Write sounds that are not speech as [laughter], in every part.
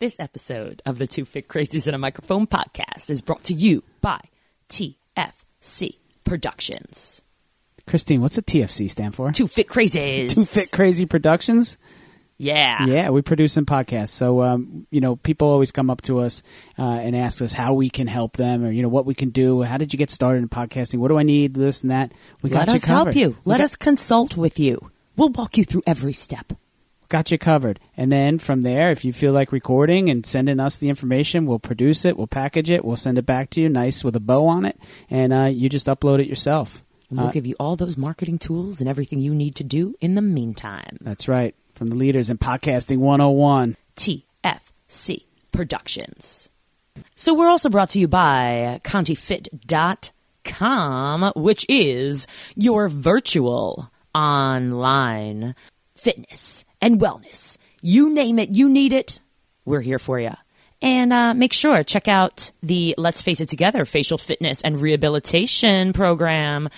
This episode of the Two Fit Crazies in a Microphone podcast is brought to you by TFC Productions. Christine, what's the TFC stand for? Two Fit Crazies. Two Fit Crazy Productions. Yeah. Yeah, we produce some podcasts. So, um, you know, people always come up to us uh, and ask us how we can help them, or you know, what we can do. How did you get started in podcasting? What do I need? This and that. We Let got you us covered. help you. We Let got- us consult with you. We'll walk you through every step. Got you covered. And then from there, if you feel like recording and sending us the information, we'll produce it, we'll package it, we'll send it back to you, nice with a bow on it, and uh, you just upload it yourself. And we'll Uh, give you all those marketing tools and everything you need to do in the meantime. That's right. From the leaders in podcasting 101. TFC Productions. So we're also brought to you by ContiFit.com, which is your virtual online fitness and wellness. You name it, you need it, we're here for you. And uh, make sure check out the Let's Face It Together facial fitness and rehabilitation program.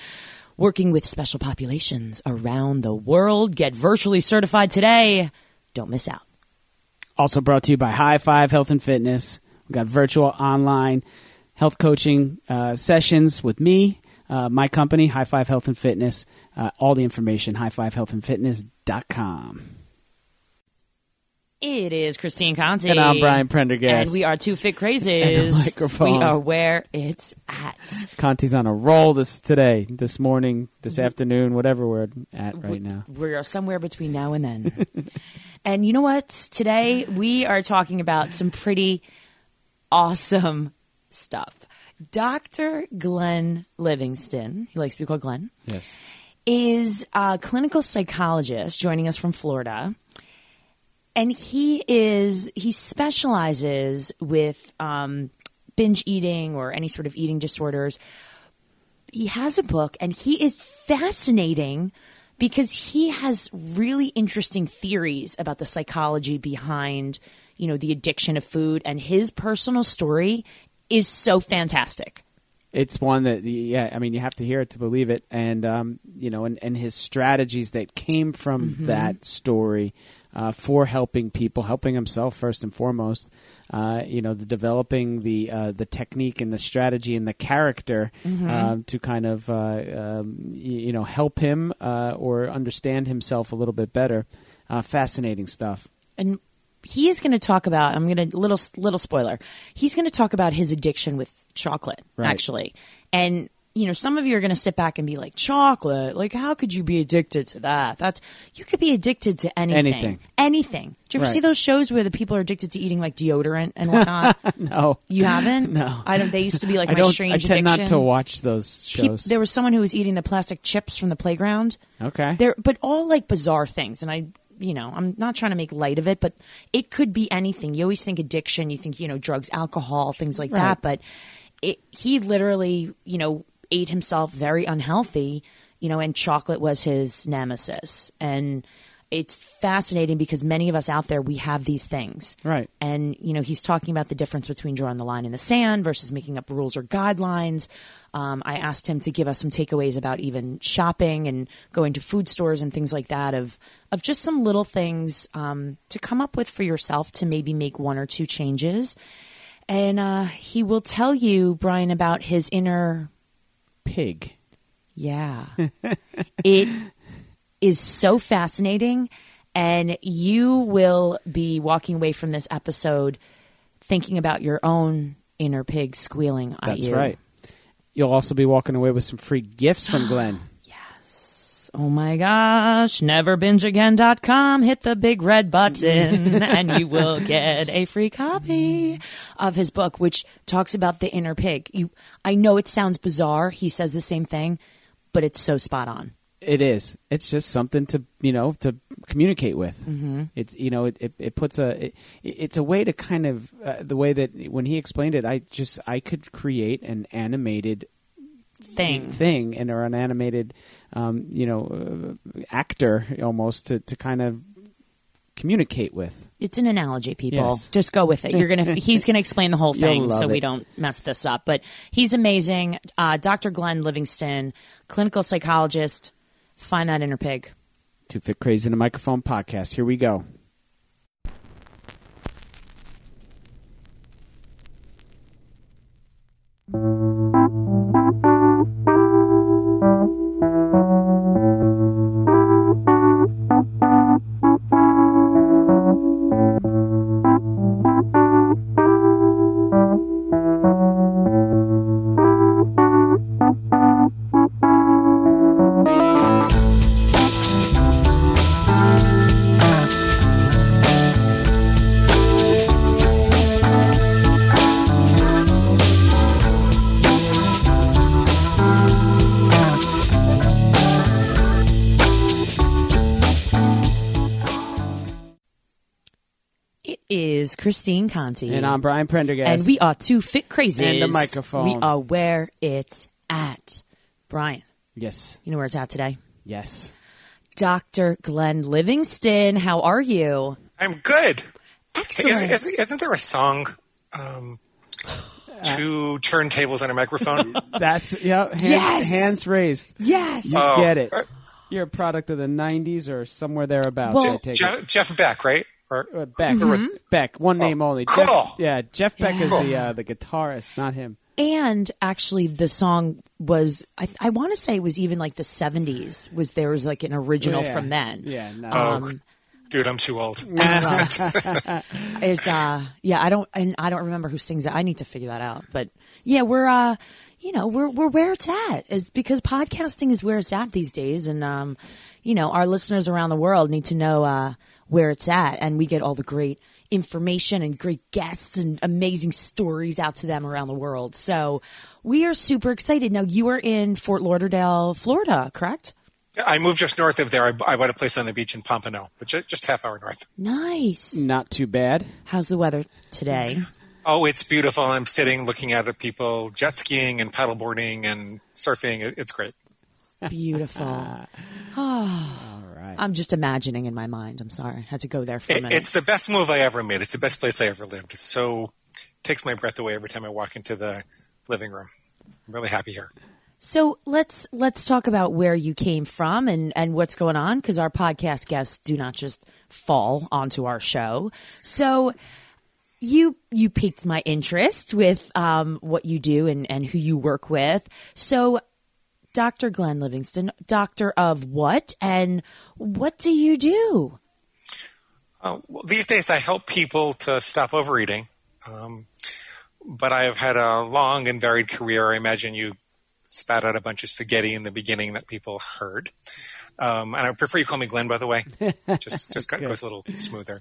Working with special populations around the world. Get virtually certified today. Don't miss out. Also brought to you by High Five Health and Fitness. We've got virtual online health coaching uh, sessions with me, uh, my company, High Five Health and Fitness. Uh, all the information, highfivehealthandfitness.com. It is Christine Conti. And I'm Brian Prendergast. And we are two fit crazies. microphone. We are where it's at. Conti's on a roll this today, this morning, this afternoon, whatever we're at right now. We are somewhere between now and then. [laughs] and you know what? Today we are talking about some pretty awesome stuff. Dr. Glenn Livingston, he likes to be called Glenn, Yes. is a clinical psychologist joining us from Florida. And he is he specializes with um, binge eating or any sort of eating disorders. He has a book, and he is fascinating because he has really interesting theories about the psychology behind you know the addiction of food, and his personal story is so fantastic. It's one that, yeah, I mean, you have to hear it to believe it. And, um, you know, and, and his strategies that came from Mm-hmm. that story uh, for helping people, helping himself first and foremost. Uh, you know, the developing the uh, the technique and the strategy and the character Mm-hmm. um, to kind of uh, um, y- you know help him uh, or understand himself a little bit better. Uh, fascinating stuff. and he is going to talk about i'm going to little little spoiler he's going to talk about his addiction with chocolate Right. actually and you know some of you are going to sit back and be like chocolate like how could you be addicted to that that's you could be addicted to anything Anything. anything do you ever Right. see those shows where the people are addicted to eating like deodorant and whatnot [laughs] No, you haven't No. i don't they used to be like I my strange I tend addiction not to watch those shows. there was someone who was eating the plastic chips from the playground okay. there, but all like bizarre things, and I, you know, I'm not trying to make light of it, but it could be anything. You always think addiction, you think you know drugs, alcohol, things like Right. that, but it, he literally, you know, ate himself very unhealthy, you know, and chocolate was his nemesis, and it's fascinating because many of us out there we have these things, Right. and you know, he's talking about the difference between drawing the line in the sand versus making up rules or guidelines. Um, I asked him to give us some takeaways about even shopping and going to food stores and things like that. Of of just some little things um, to come up with for yourself to maybe make one or two changes. And uh, he will tell you, Brian, about his inner Pig. yeah. [laughs] it is so fascinating. And you will be walking away from this episode thinking about your own inner pig squealing at That's you. right. You'll also be walking away with some free gifts from [gasps] Glenn. Oh my gosh, neverbingeagain.com. Hit the big red button [laughs] and you will get a free copy of his book, which talks about the inner pig. You, I know it sounds bizarre. He says the same thing, but it's so spot on. It is. It's just something to you know to communicate with. Mm-hmm. It's you know it, it, it puts a it, it's a way to kind of uh, the way that when he explained it, I just I could create an animated Thing. thing and or an animated um, you know, uh, actor almost to, to kind of communicate with. It's an analogy, people. Yes. Just go with it. You're gonna. [laughs] he's gonna explain the whole thing, so it. we don't mess this up. But he's amazing. Uh, Dr. Glenn Livingston, clinical psychologist. Find that inner pig. Two Fit Crazy in a Microphone podcast. Here we go. Is Christine Conti. And I'm Brian Prendergast. And we are two fit crazies. And a microphone. We are where it's at. Brian, Yes. you know where it's at today? Yes. Dr. Glenn Livingston, how are you? I'm good. Excellent. Is, is, isn't there a song? Um, [laughs] two turntables and a microphone. That's yeah. Hands, Yes! hands raised. yes. You Oh, get it. uh, You're a product of the '90s or somewhere thereabouts. Well- I take it. Jeff, Jeff Beck, right? Or Uh, Beck. Mm-hmm. Beck. One name only. cool. Jeff, yeah, Jeff Beck is the uh, the guitarist, not him. And actually, the song was, I, I want to say it was even like the 70s, was there was like an original Yeah. from then. Yeah. No. oh, dude, I'm too old. [laughs] It's, uh, [laughs] yeah, I don't, and I don't remember who sings it. I need to figure that out. But yeah, we're, uh, you know, we're, we're where it's at. It's because podcasting is where it's at these days. And, um, you know, our listeners around the world need to know, uh, where it's at. And we get all the great information and great guests and amazing stories out to them around the world. So we are super excited. Now you are in Fort Lauderdale, Florida, correct? I moved just north of there. I, I bought a place on the beach in Pompano, but just, just half hour north. Nice. not too bad. How's the weather today? Oh, it's beautiful. I'm sitting looking at the people jet skiing and paddleboarding and surfing. It's great. Beautiful. All [laughs] ah. Right. I'm just imagining in my mind. I'm sorry. I had to go there for a minute. it's the best move I ever made. It's the best place I ever lived. It's so takes my breath away every time I walk into the living room. I'm really happy here. so let's let's talk about where you came from and and what's going on because our podcast guests do not just fall onto our show. So you you piqued my interest with um, what you do and and who you work with. So. Dr. Glenn Livingston, doctor of what and what do you do? Uh, well, these days, I help people to stop overeating. Um, but I've had a long and varied career. I imagine you spat out a bunch of spaghetti in the beginning that people heard. Um, and I prefer you call me Glenn, by the way. [laughs] Just just go- goes a little smoother.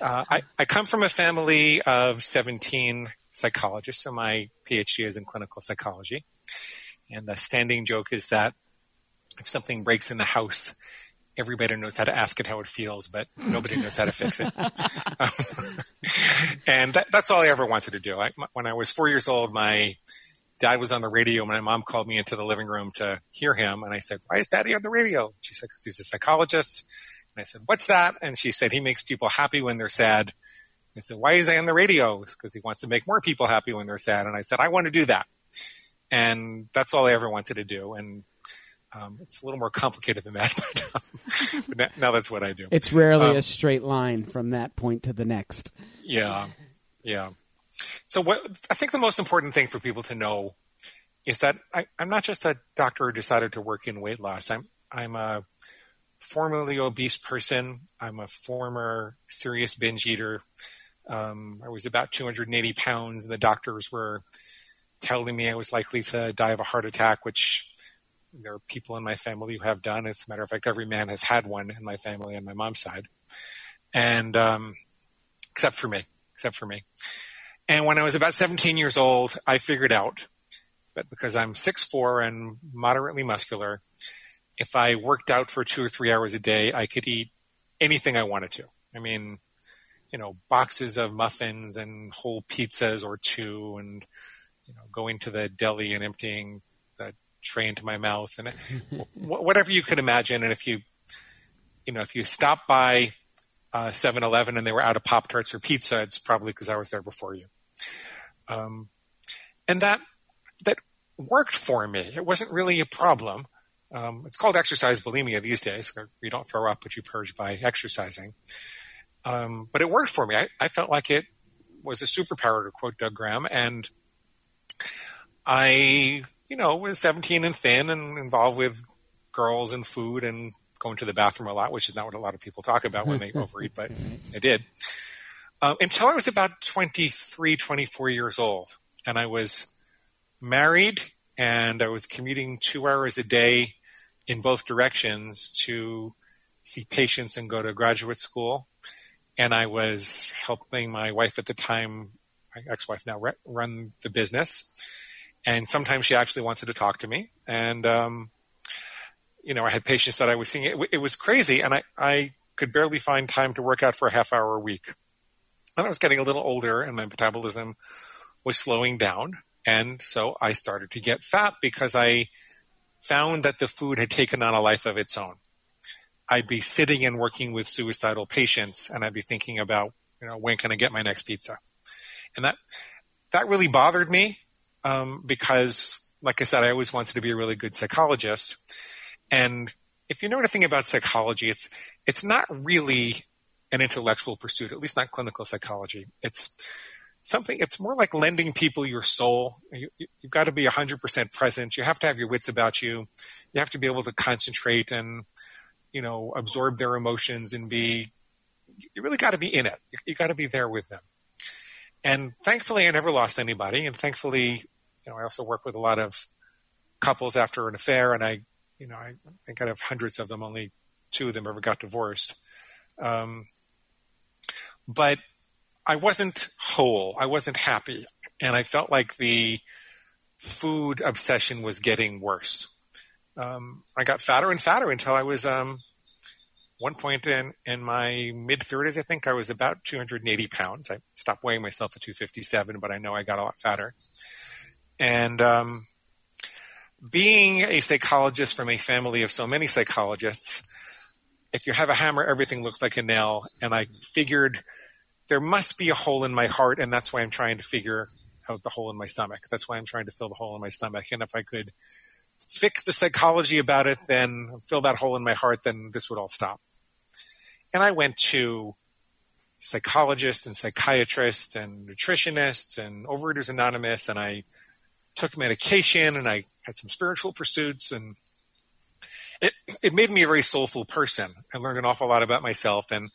Uh, I, I come from a family of 17 psychologists, so my PhD is in clinical psychology. And the standing joke is that if something breaks in the house, everybody knows how to ask it how it feels, but nobody knows how to fix it. [laughs] and that, that's all I ever wanted to do. I, when I was four years old, my dad was on the radio. And my mom called me into the living room to hear him, and I said, "Why is Daddy on the radio?" She said, "Because he's a psychologist." And I said, "What's that?" And she said, "He makes people happy when they're sad." I said, "Why is he on the radio?" Because he wants to make more people happy when they're sad. And I said, "I want to do that." And that's all I ever wanted to do. And um, it's a little more complicated than that, [laughs] but, um, but now, now that's what I do. It's rarely Um, a straight line from that point to the next. Yeah, yeah. So what I think the most important thing for people to know is that I, I'm not just a doctor who decided to work in weight loss. I'm I'm a formerly obese person. I'm a former serious binge eater. Um, I was about 280 pounds, and the doctors were telling me I was likely to die of a heart attack, which there are people in my family who have done. As a matter of fact, every man has had one in my family on my mom's side, and um, except for me, except for me. And when I was about 17 years old, I figured out that because I'm 6'4 and moderately muscular, if I worked out for two or three hours a day, I could eat anything I wanted to. I mean, you know, boxes of muffins and whole pizzas or two, and you know, going to the deli and emptying the tray into my mouth, and whatever you could imagine. And if you, you know, if you stop by uh, 7-Eleven and they were out of Pop Tarts or pizza, it's probably because I was there before you. Um, and that that worked for me. It wasn't really a problem. Um, it's called exercise bulimia these days. You don't throw up, but you purge by exercising. Um, but it worked for me. I, I felt like it was a superpower, to quote Doug Graham. And I, you know, was 17 and thin and involved with girls and food and going to the bathroom a lot, which is not what a lot of people talk about when they [laughs] overeat, but I did. Um, until I was about 23, 24 years old. And I was married and I was commuting two hours a day in both directions to see patients and go to graduate school. And I was helping my wife at the time, ex-wife now, re- run the business. And sometimes she actually wanted to talk to me. And, um, you know, I had patients that I was seeing. It, it was crazy. And I, I could barely find time to work out for a half hour a week. And I was getting a little older and my metabolism was slowing down. And so I started to get fat because I found that the food had taken on a life of its own. I'd be sitting and working with suicidal patients and I'd be thinking about, you know, when can I get my next pizza? And that, that really bothered me, um, because like I said, I always wanted to be a really good psychologist. And if you know anything about psychology, it's, it's not really an intellectual pursuit, at least not clinical psychology. It's something, it's more like lending people your soul. You, have got to be 100% present. You have to have your wits about you. You have to be able to concentrate and, you know, absorb their emotions and be, you really got to be in it. You, you got to be there with them. And thankfully, I never lost anybody. And thankfully, you know, I also work with a lot of couples after an affair, and I, you know, I think out of hundreds of them, only two of them ever got divorced. Um, but I wasn't whole. I wasn't happy. And I felt like the food obsession was getting worse. Um, I got fatter and fatter until I was, um, one point in, in my mid 30s, I think I was about 280 pounds. I stopped weighing myself at 257, but I know I got a lot fatter. And um, being a psychologist from a family of so many psychologists, if you have a hammer, everything looks like a nail. And I figured there must be a hole in my heart, and that's why I'm trying to figure out the hole in my stomach. That's why I'm trying to fill the hole in my stomach. And if I could fix the psychology about it, then fill that hole in my heart, then this would all stop. And I went to psychologists and psychiatrists and nutritionists and Overeaters Anonymous, and I took medication and I had some spiritual pursuits and it, it made me a very soulful person. I learned an awful lot about myself and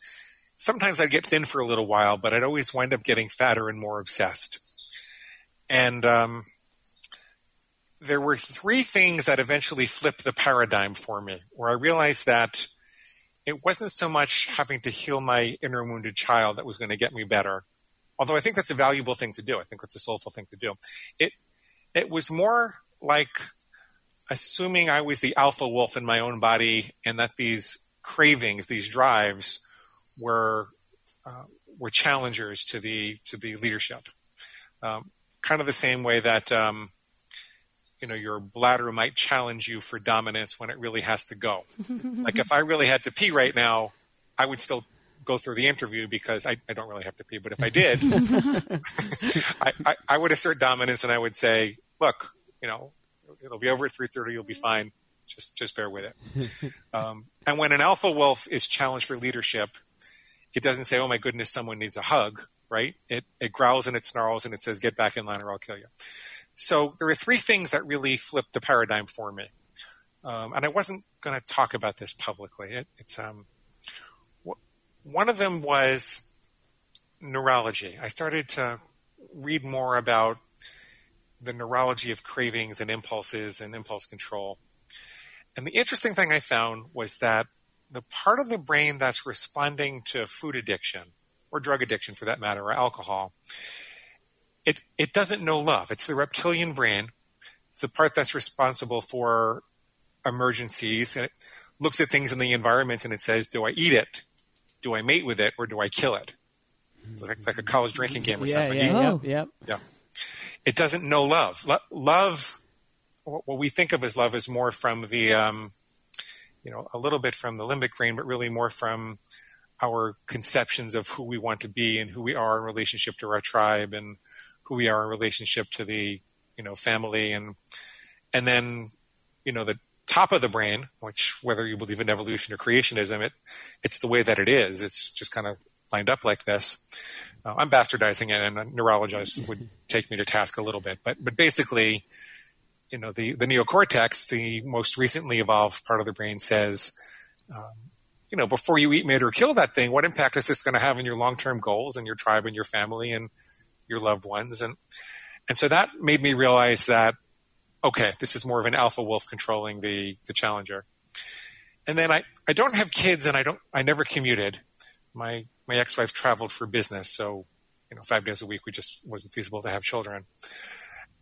sometimes I'd get thin for a little while, but I'd always wind up getting fatter and more obsessed. And um, there were three things that eventually flipped the paradigm for me, where I realized that it wasn't so much having to heal my inner wounded child that was going to get me better. Although I think that's a valuable thing to do. I think that's a soulful thing to do. It it was more like assuming I was the alpha wolf in my own body and that these cravings, these drives were uh, were challengers to the to the leadership. Um, kind of the same way that um, you know your bladder might challenge you for dominance when it really has to go. [laughs] like if I really had to pee right now, I would still go through the interview because I, I don't really have to pee. But if I did, [laughs] I, I, I, would assert dominance and I would say, look, you know, it'll be over at three thirty. You'll be fine. Just just bear with it. [laughs] Um, and when an alpha wolf is challenged for leadership, it doesn't say, "Oh my goodness, someone needs a hug." Right? It it growls and it snarls and it says, "Get back in line or I'll kill you." So there are three things that really flipped the paradigm for me. Um, and I wasn't going to talk about this publicly. It, it's um, one of them was neurology. I started to read more about the neurology of cravings and impulses and impulse control. And the interesting thing I found was that the part of the brain that's responding to food addiction or drug addiction for that matter or alcohol it, it doesn't know love. It's the reptilian brain. It's the part that's responsible for emergencies. And it looks at things in the environment and it says, do I eat it? Do I mate with it? Or do I kill it? It's like, like a college drinking game or yeah, something. Yeah, oh. yep, yeah. It doesn't know love. Lo- love, what we think of as love is more from the, um, you know, a little bit from the limbic brain, but really more from our conceptions of who we want to be and who we are in relationship to our tribe and who we are in relationship to the you know family and and then you know the top of the brain which whether you believe in evolution or creationism it it's the way that it is. It's just kind of lined up like this. Uh, i'm bastardizing it and a neurologist would [laughs] take me to task a little bit. But but basically you know the the neocortex the most recently evolved part of the brain says um, you know before you eat mate or kill that thing what impact is this going to have on your long-term goals and your tribe and your family? And your loved ones. And, and so that made me realize that, okay, this is more of an alpha wolf controlling the, the challenger. And then I, I don't have kids and I don't, I never commuted. My, my ex-wife traveled for business. So, you know, five days a week, we just wasn't feasible to have children.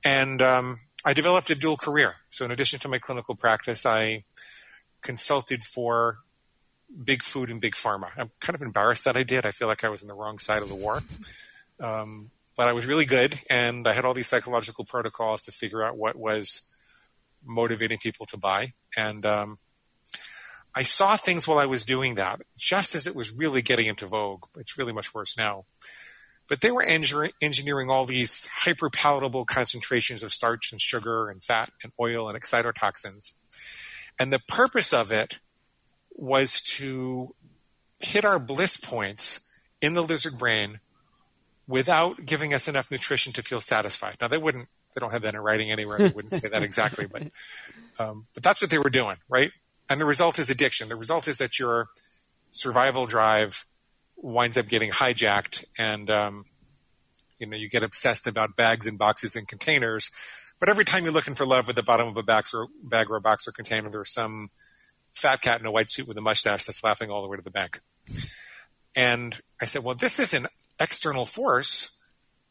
And, um, I developed a dual career. So in addition to my clinical practice, I consulted for big food and big pharma. I'm kind of embarrassed that I did. I feel like I was on the wrong side of the war. Um, but I was really good, and I had all these psychological protocols to figure out what was motivating people to buy. And um, I saw things while I was doing that, just as it was really getting into vogue. It's really much worse now. But they were engineering all these hyper palatable concentrations of starch and sugar and fat and oil and excitotoxins. And the purpose of it was to hit our bliss points in the lizard brain without giving us enough nutrition to feel satisfied. Now they wouldn't, they don't have that in writing anywhere. They wouldn't say that [laughs] exactly, but, um, but that's what they were doing, right? And the result is addiction. The result is that your survival drive winds up getting hijacked and, um, you know, you get obsessed about bags and boxes and containers. But every time you're looking for love at the bottom of a bag or, bag or a box or container, there's some fat cat in a white suit with a mustache that's laughing all the way to the bank. And I said, well, this is an external force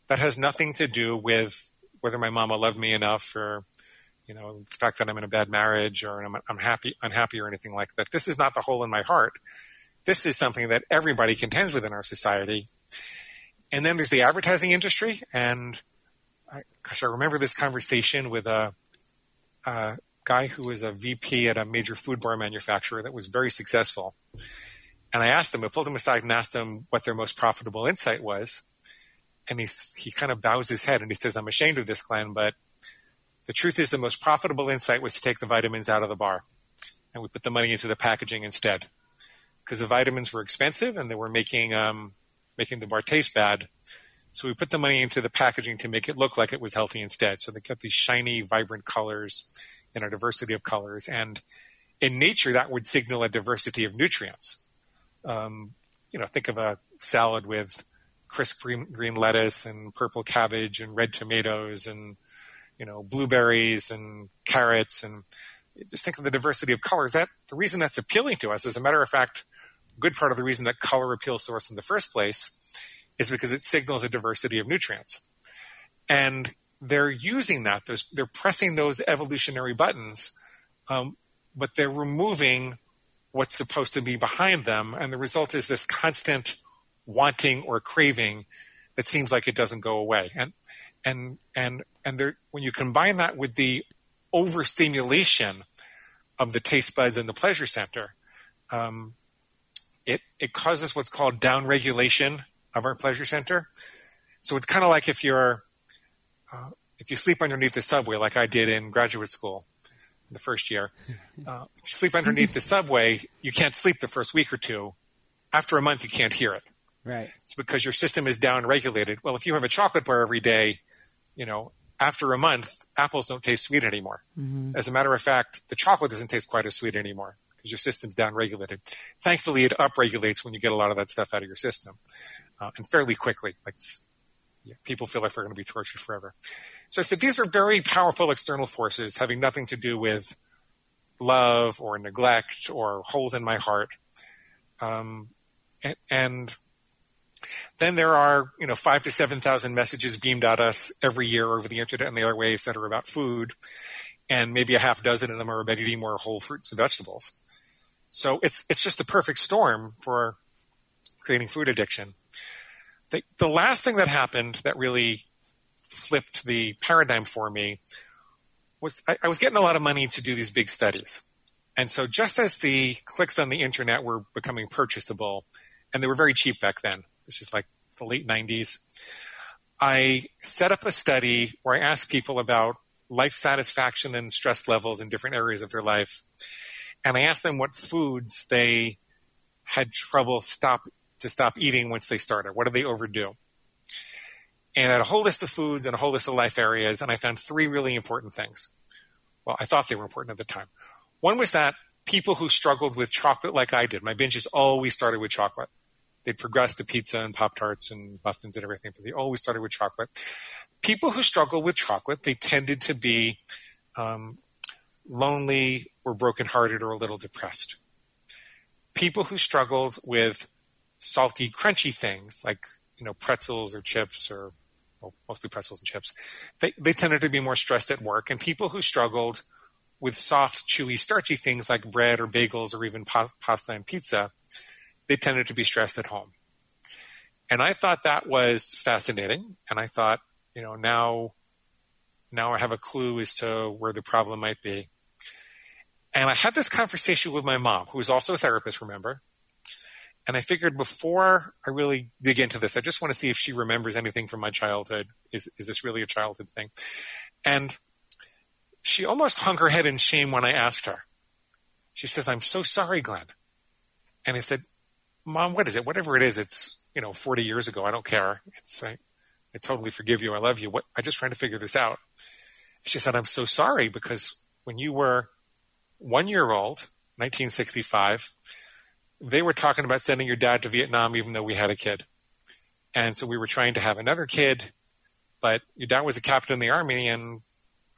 that has nothing to do with whether my mama loved me enough or, you know, the fact that I'm in a bad marriage or I'm, I'm happy, unhappy or anything like that. This is not the hole in my heart this is something that everybody contends with in our society. And then there's the advertising industry. And I, gosh, I remember this conversation with a, a guy who was a VP at a major food bar manufacturer that was very successful. And I asked them, I pulled them aside and asked them what their most profitable insight was. And he, he kind of bows his head and he says, I'm ashamed of this, Glenn, but the truth is the most profitable insight was to take the vitamins out of the bar. And we put the money into the packaging instead because the vitamins were expensive and they were making um, making the bar taste bad. So we put the money into the packaging to make it look like it was healthy instead. So they kept these shiny, vibrant colors and a diversity of colors. And in nature, that would signal a diversity of nutrients. Um, you know, think of a salad with crisp green, green lettuce and purple cabbage and red tomatoes and you know blueberries and carrots and just think of the diversity of colors. That the reason that's appealing to us, as a matter of fact, good part of the reason that color appeals to us in the first place is because it signals a diversity of nutrients. And they're using that, they're pressing those evolutionary buttons, um, but they're removing what's supposed to be behind them. And the result is this constant wanting or craving that seems like it doesn't go away. And, and, and, and there, when you combine that with the overstimulation of the taste buds and the pleasure center, um, it, it causes what's called downregulation of our pleasure center. So it's kind of like if you're, uh, if you sleep underneath the subway, like I did in graduate school, the first year, uh, if you sleep underneath the subway, you can't sleep the first week or two. After a month, you can't hear it. Right. It's because your system is down regulated. Well, if you have a chocolate bar every day, you know, after a month, apples don't taste sweet anymore. Mm-hmm. As a matter of fact, the chocolate doesn't taste quite as sweet anymore because your system's down regulated. Thankfully, it upregulates when you get a lot of that stuff out of your system, uh, and fairly quickly. Like people feel like they're going to be tortured forever. So I said these are very powerful external forces having nothing to do with love or neglect or holes in my heart. Um, and, and then there are, you know, five to 7,000 messages beamed at us every year over the internet and the other waves that are about food. And maybe a half dozen of them are about eating more whole fruits and vegetables. So it's it's just the perfect storm for creating food addiction. The, the last thing that happened that really flipped the paradigm for me was I, I was getting a lot of money to do these big studies. And so just as the clicks on the internet were becoming purchasable, and they were very cheap back then, this is like the late 90s, I set up a study where I asked people about life satisfaction and stress levels in different areas of their life and I asked them what foods they had trouble stop to stop eating once they started. What did they overdo? And I had a whole list of foods and a whole list of life areas, and I found three really important things. Well, I thought they were important at the time. One was that people who struggled with chocolate like I did, my binges always started with chocolate. They'd progressed to pizza and Pop Tarts and muffins and everything, but they always started with chocolate. People who struggle with chocolate, they tended to be um, lonely or brokenhearted or a little depressed. People who struggled with salty, crunchy things like you know pretzels or chips or well, mostly pretzels and chips, they, they tended to be more stressed at work. And people who struggled with soft, chewy, starchy things like bread or bagels or even pa- pasta and pizza, they tended to be stressed at home. And I thought that was fascinating. And I thought, you know, now, now I have a clue as to where the problem might be. And I had this conversation with my mom, who is also a therapist, remember? And I figured before I really dig into this, I just want to see if she remembers anything from my childhood. Is, is this really a childhood thing? And she almost hung her head in shame when I asked her. She says, I'm so sorry, Glenn. And I said, Mom, what is it? Whatever it is, it's, you know, 40 years ago. I don't care. It's, I, I totally forgive you. I love you. What, I just trying to figure this out. She said, I'm so sorry because when you were one year old, 1965, they were talking about sending your dad to Vietnam even though we had a kid. And so we were trying to have another kid, but your dad was a captain in the army and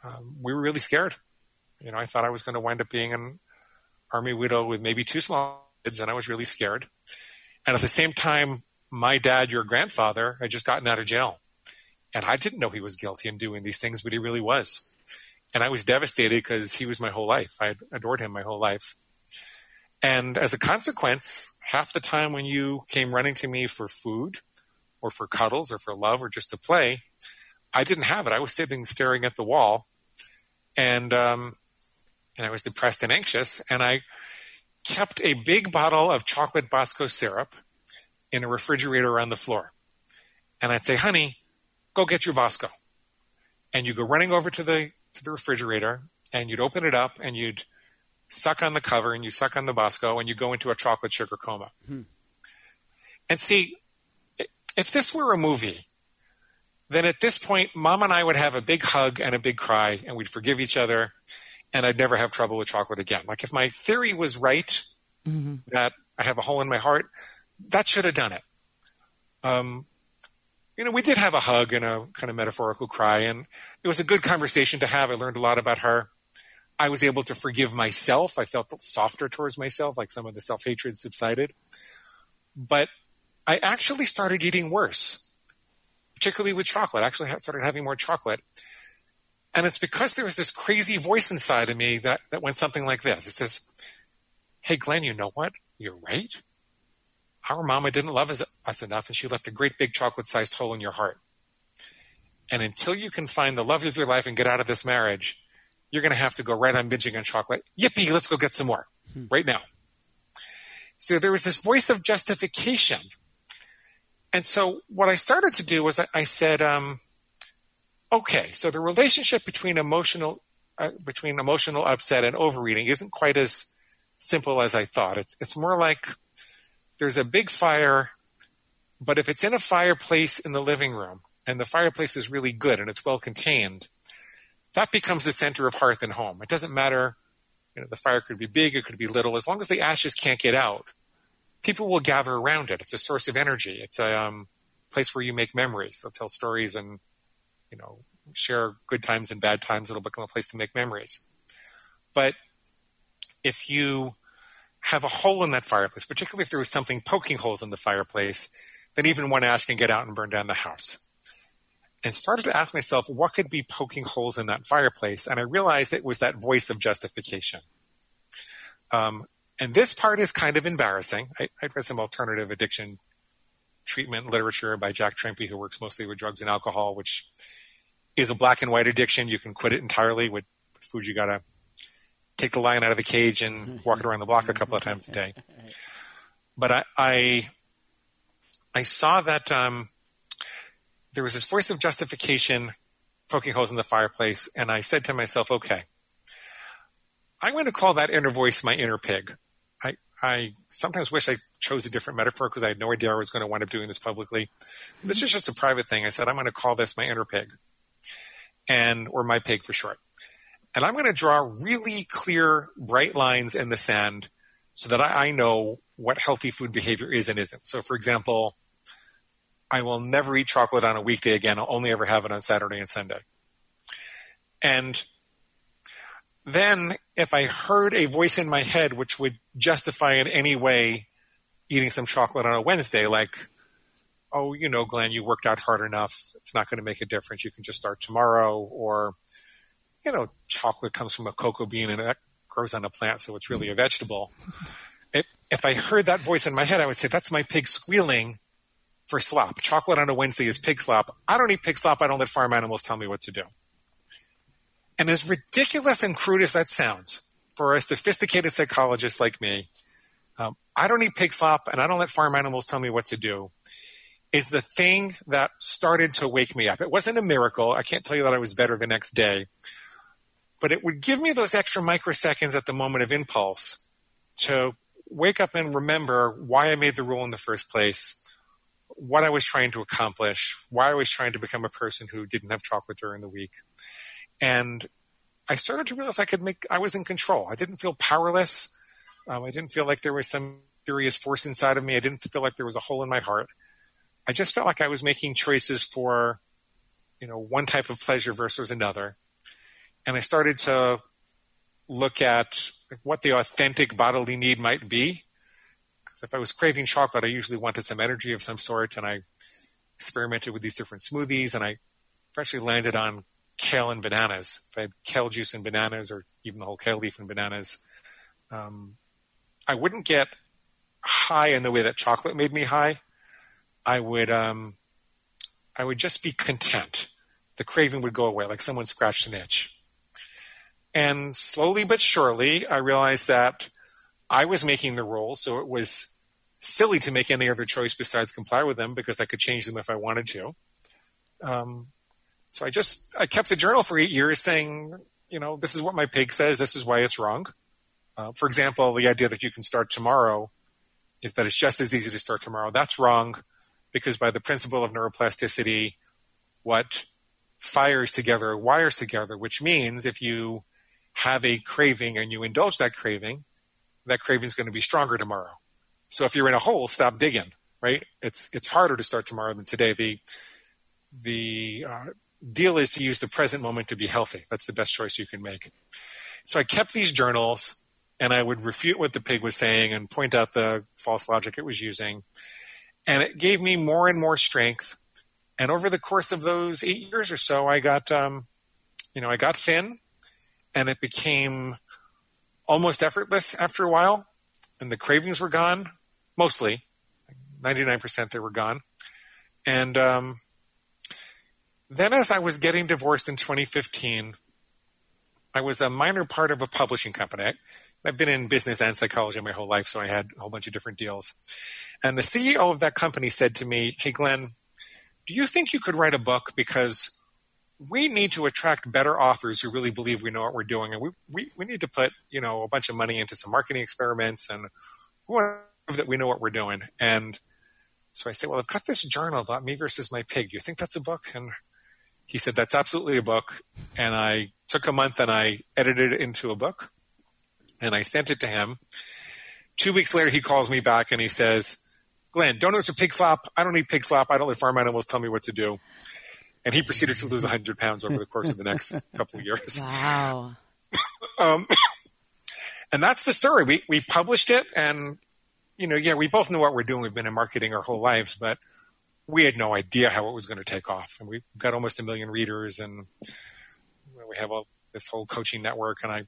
um, we were really scared. You know, I thought I was going to wind up being an army widow with maybe two small kids and I was really scared. And at the same time, my dad, your grandfather, had just gotten out of jail. And I didn't know he was guilty in doing these things, but he really was. And I was devastated because he was my whole life. I adored him my whole life. And as a consequence, half the time when you came running to me for food or for cuddles or for love or just to play, I didn't have it. I was sitting staring at the wall and, um, and I was depressed and anxious. And I kept a big bottle of chocolate Bosco syrup in a refrigerator on the floor. And I'd say, honey, go get your Bosco. And you go running over to the, to the refrigerator and you'd open it up and you'd suck on the cover and you suck on the Bosco and you go into a chocolate sugar coma. Hmm. And see, if this were a movie, then at this point, mom and I would have a big hug and a big cry and we'd forgive each other and I'd never have trouble with chocolate again. Like if my theory was right mm-hmm. that I have a hole in my heart, that should have done it. Um, you know, we did have a hug and a kind of metaphorical cry, and it was a good conversation to have. I learned a lot about her. I was able to forgive myself. I felt softer towards myself, like some of the self hatred subsided. But I actually started eating worse, particularly with chocolate. I actually started having more chocolate. And it's because there was this crazy voice inside of me that, that went something like this. It says, Hey, Glenn, you know what? You're right. Our mama didn't love us, us enough, and she left a great big chocolate sized hole in your heart. And until you can find the love of your life and get out of this marriage, you're going to have to go right on binging on chocolate. Yippee, let's go get some more hmm. right now. So there was this voice of justification. And so what I started to do was I, I said, um, okay, so the relationship between emotional uh, between emotional upset and overeating isn't quite as simple as I thought. It's it's more like there's a big fire, but if it's in a fireplace in the living room and the fireplace is really good and it's well contained, that becomes the center of hearth and home. It doesn't matter, you know, the fire could be big, it could be little, as long as the ashes can't get out, people will gather around it. It's a source of energy. It's a um, place where you make memories. They'll tell stories and, you know, share good times and bad times. It'll become a place to make memories. But if you have a hole in that fireplace, particularly if there was something poking holes in the fireplace, then even one ash can get out and burn down the house and started to ask myself what could be poking holes in that fireplace. And I realized it was that voice of justification. Um, and this part is kind of embarrassing. I, I read some alternative addiction treatment literature by Jack Trimpey, who works mostly with drugs and alcohol, which is a black and white addiction. You can quit it entirely with food. You got to take the lion out of the cage and [laughs] walk it around the block a couple of times a day. [laughs] But I, I, I saw that um, there was this voice of justification poking holes in the fireplace, and I said to myself, okay, I'm going to call that inner voice my inner pig. I, I sometimes wish I chose a different metaphor because I had no idea I was going to wind up doing this publicly. This is just a private thing. I said, I'm going to call this my inner pig, and or my pig for short. And I'm going to draw really clear, bright lines in the sand so that I, I know what healthy food behavior is and isn't. So, for example, I will never eat chocolate on a weekday again. I'll only ever have it on Saturday and Sunday. And then if I heard a voice in my head which would justify in any way eating some chocolate on a Wednesday, like, oh, you know, Glenn, you worked out hard enough. It's not going to make a difference. You can just start tomorrow. Or, you know, chocolate comes from a cocoa bean and that grows on a plant, so it's really a vegetable. If, if I heard that voice in my head, I would say, that's my pig squealing for slop. Chocolate on a Wednesday is pig slop. I don't eat pig slop. I don't let farm animals tell me what to do. And as ridiculous and crude as that sounds, for a sophisticated psychologist like me, um, I don't eat pig slop and I don't let farm animals tell me what to do, is the thing that started to wake me up. It wasn't a miracle. I can't tell you that I was better the next day, but it would give me those extra microseconds at the moment of impulse to wake up and remember why I made the rule in the first place, what I was trying to accomplish, why I was trying to become a person who didn't have chocolate during the week. And I started to realize I could make, I was in control. I didn't feel powerless. Um, I didn't feel like there was some serious force inside of me. I didn't feel like there was a hole in my heart. I just felt like I was making choices for, you know, one type of pleasure versus another. And I started to look at what the authentic bodily need might be. Because if I was craving chocolate, I usually wanted some energy of some sort. And I experimented with these different smoothies and I eventually landed on kale and bananas. If I had kale juice and bananas, or even the whole kale leaf and bananas, um, I wouldn't get high in the way that chocolate made me high. I would, um, I would just be content. The craving would go away, like someone scratched an itch. And slowly but surely, I realized that I was making the rules, so it was silly to make any other choice besides comply with them because I could change them if I wanted to. Um, so I just I kept the journal for eight years, saying, you know, this is what my pig says. This is why it's wrong. Uh, for example, the idea that you can start tomorrow is that it's just as easy to start tomorrow. That's wrong, because by the principle of neuroplasticity, what fires together wires together. Which means if you have a craving and you indulge that craving, that craving is going to be stronger tomorrow. So if you're in a hole, stop digging. Right? It's it's harder to start tomorrow than today. The the uh, deal is to use the present moment to be healthy. That's the best choice you can make. So I kept these journals and I would refute what the pig was saying and point out the false logic it was using. And it gave me more and more strength. And over the course of those eight years or so, I got, um, you know, I got thin and it became almost effortless after a while. And the cravings were gone, mostly. 99% they were gone. And um, then, as I was getting divorced in 2015, I was a minor part of a publishing company. I've been in business and psychology my whole life, so I had a whole bunch of different deals. And the CEO of that company said to me, Hey, Glenn, do you think you could write a book? Because we need to attract better authors who really believe we know what we're doing. And we, we, we need to put, you know, a bunch of money into some marketing experiments and we want to prove that we know what we're doing. And so I said, well, I've got this journal about me versus my pig. Do you think that's a book? And he said, That's absolutely a book. And I took a month and I edited it into a book and I sent it to him. Two weeks later, he calls me back and he says, Glenn, don't answer pig slop. I don't need pig slop. I don't let farm animals tell me what to do. And he proceeded to lose 100 pounds over the course of the next couple of years. Wow. [laughs] um, and that's the story. We, we published it and, you know, yeah, we both know what we're doing. We've been in marketing our whole lives, but we had no idea how it was going to take off. And we got almost a million readers, and we have a, this whole coaching network. And I,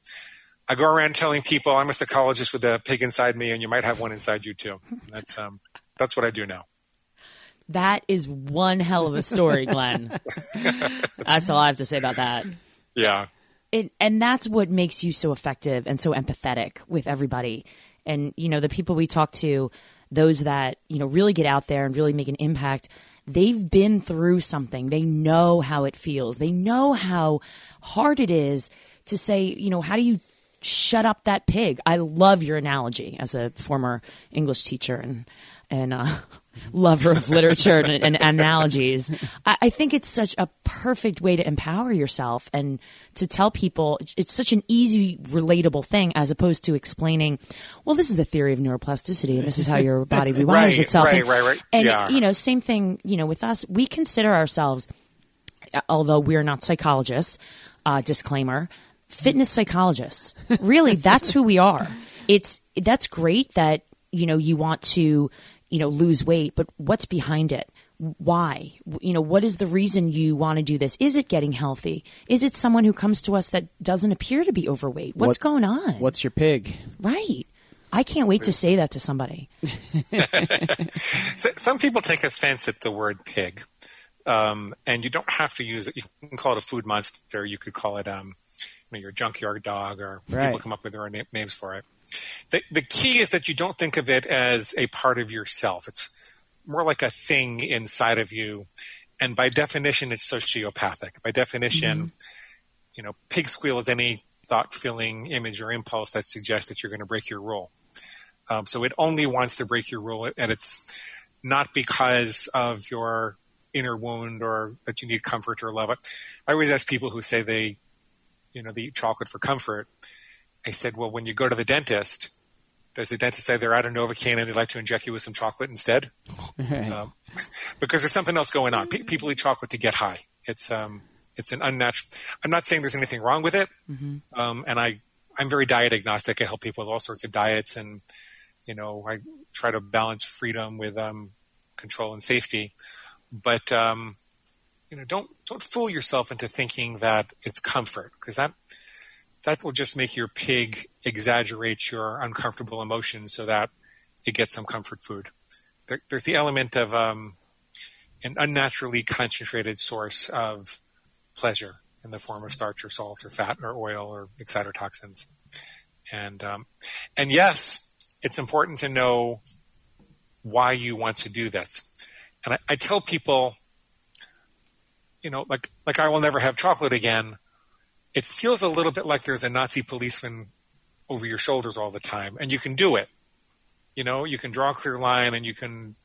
I go around telling people I'm a psychologist with a pig inside me, and you might have one inside you too. That's um, that's what I do now. That is one hell of a story, Glenn. [laughs] that's all I have to say about that. Yeah. It, and that's what makes you so effective and so empathetic with everybody. And you know, the people we talk to those that, you know, really get out there and really make an impact, they've been through something. They know how it feels. They know how hard it is to say, you know, how do you shut up that pig? I love your analogy as a former English teacher and and uh, lover of literature and, and analogies. I, I, think it's such a perfect way to empower yourself and to tell people it's such an easy, relatable thing as opposed to explaining, well, this is the theory of neuroplasticity and this is how your body [laughs] rewires right, itself. Right, and, right, right. And, yeah. you know, same thing, you know, with us, we consider ourselves, although we're not psychologists, uh, disclaimer, fitness psychologists. Really, that's who we are. [laughs] It's, that's great that, you know, you want to, you know, lose weight, but what's behind it? why? You know, what is the reason you want to do this? Is it getting healthy? Is it someone who comes to us that doesn't appear to be overweight? What's What- going on? What's your pig? right? I can't wait to say that to somebody. [laughs] [laughs] So, some people take offense at the word pig, um, and you don't have to use it. You can call it a food monster. You could call it um, you know, your junkyard dog, or Right. people come up with their own names for it. The, the key is that you don't think of it as a part of yourself. It's more like a thing inside of you, and by definition, it's sociopathic. By definition, you know, pig squeal is any thought, feeling, image, or impulse that suggests that you're going to break your rule. Um, so it only wants to break your rule, and it's not because of your inner wound or that you need comfort or love. I always ask people who say they, you know, they eat chocolate for comfort. I said, well, when you go to the dentist, does the dentist say they're out of Novocaine and they'd like to inject you with some chocolate instead? Um, [laughs] because there's something else going on. Pe- people eat chocolate to get high. It's um, it's an unnatural. I'm not saying there's anything wrong with it, um, and I I'm very diet agnostic. I help people with all sorts of diets, and you know I try to balance freedom with um, control and safety. But um, you know, don't don't fool yourself into thinking that it's comfort because that that will just make your pig exaggerate your uncomfortable emotions so that it gets some comfort food. There, there's the element of um, an unnaturally concentrated source of pleasure in the form of starch or salt or fat or oil or excitotoxins. And um, and yes, it's important to know why you want to do this. And I, I tell people, you know, like like I will never have chocolate again. It feels a little bit like there's a Nazi policeman over your shoulders all the time, and you can do it. You know, you can draw a clear line, and you can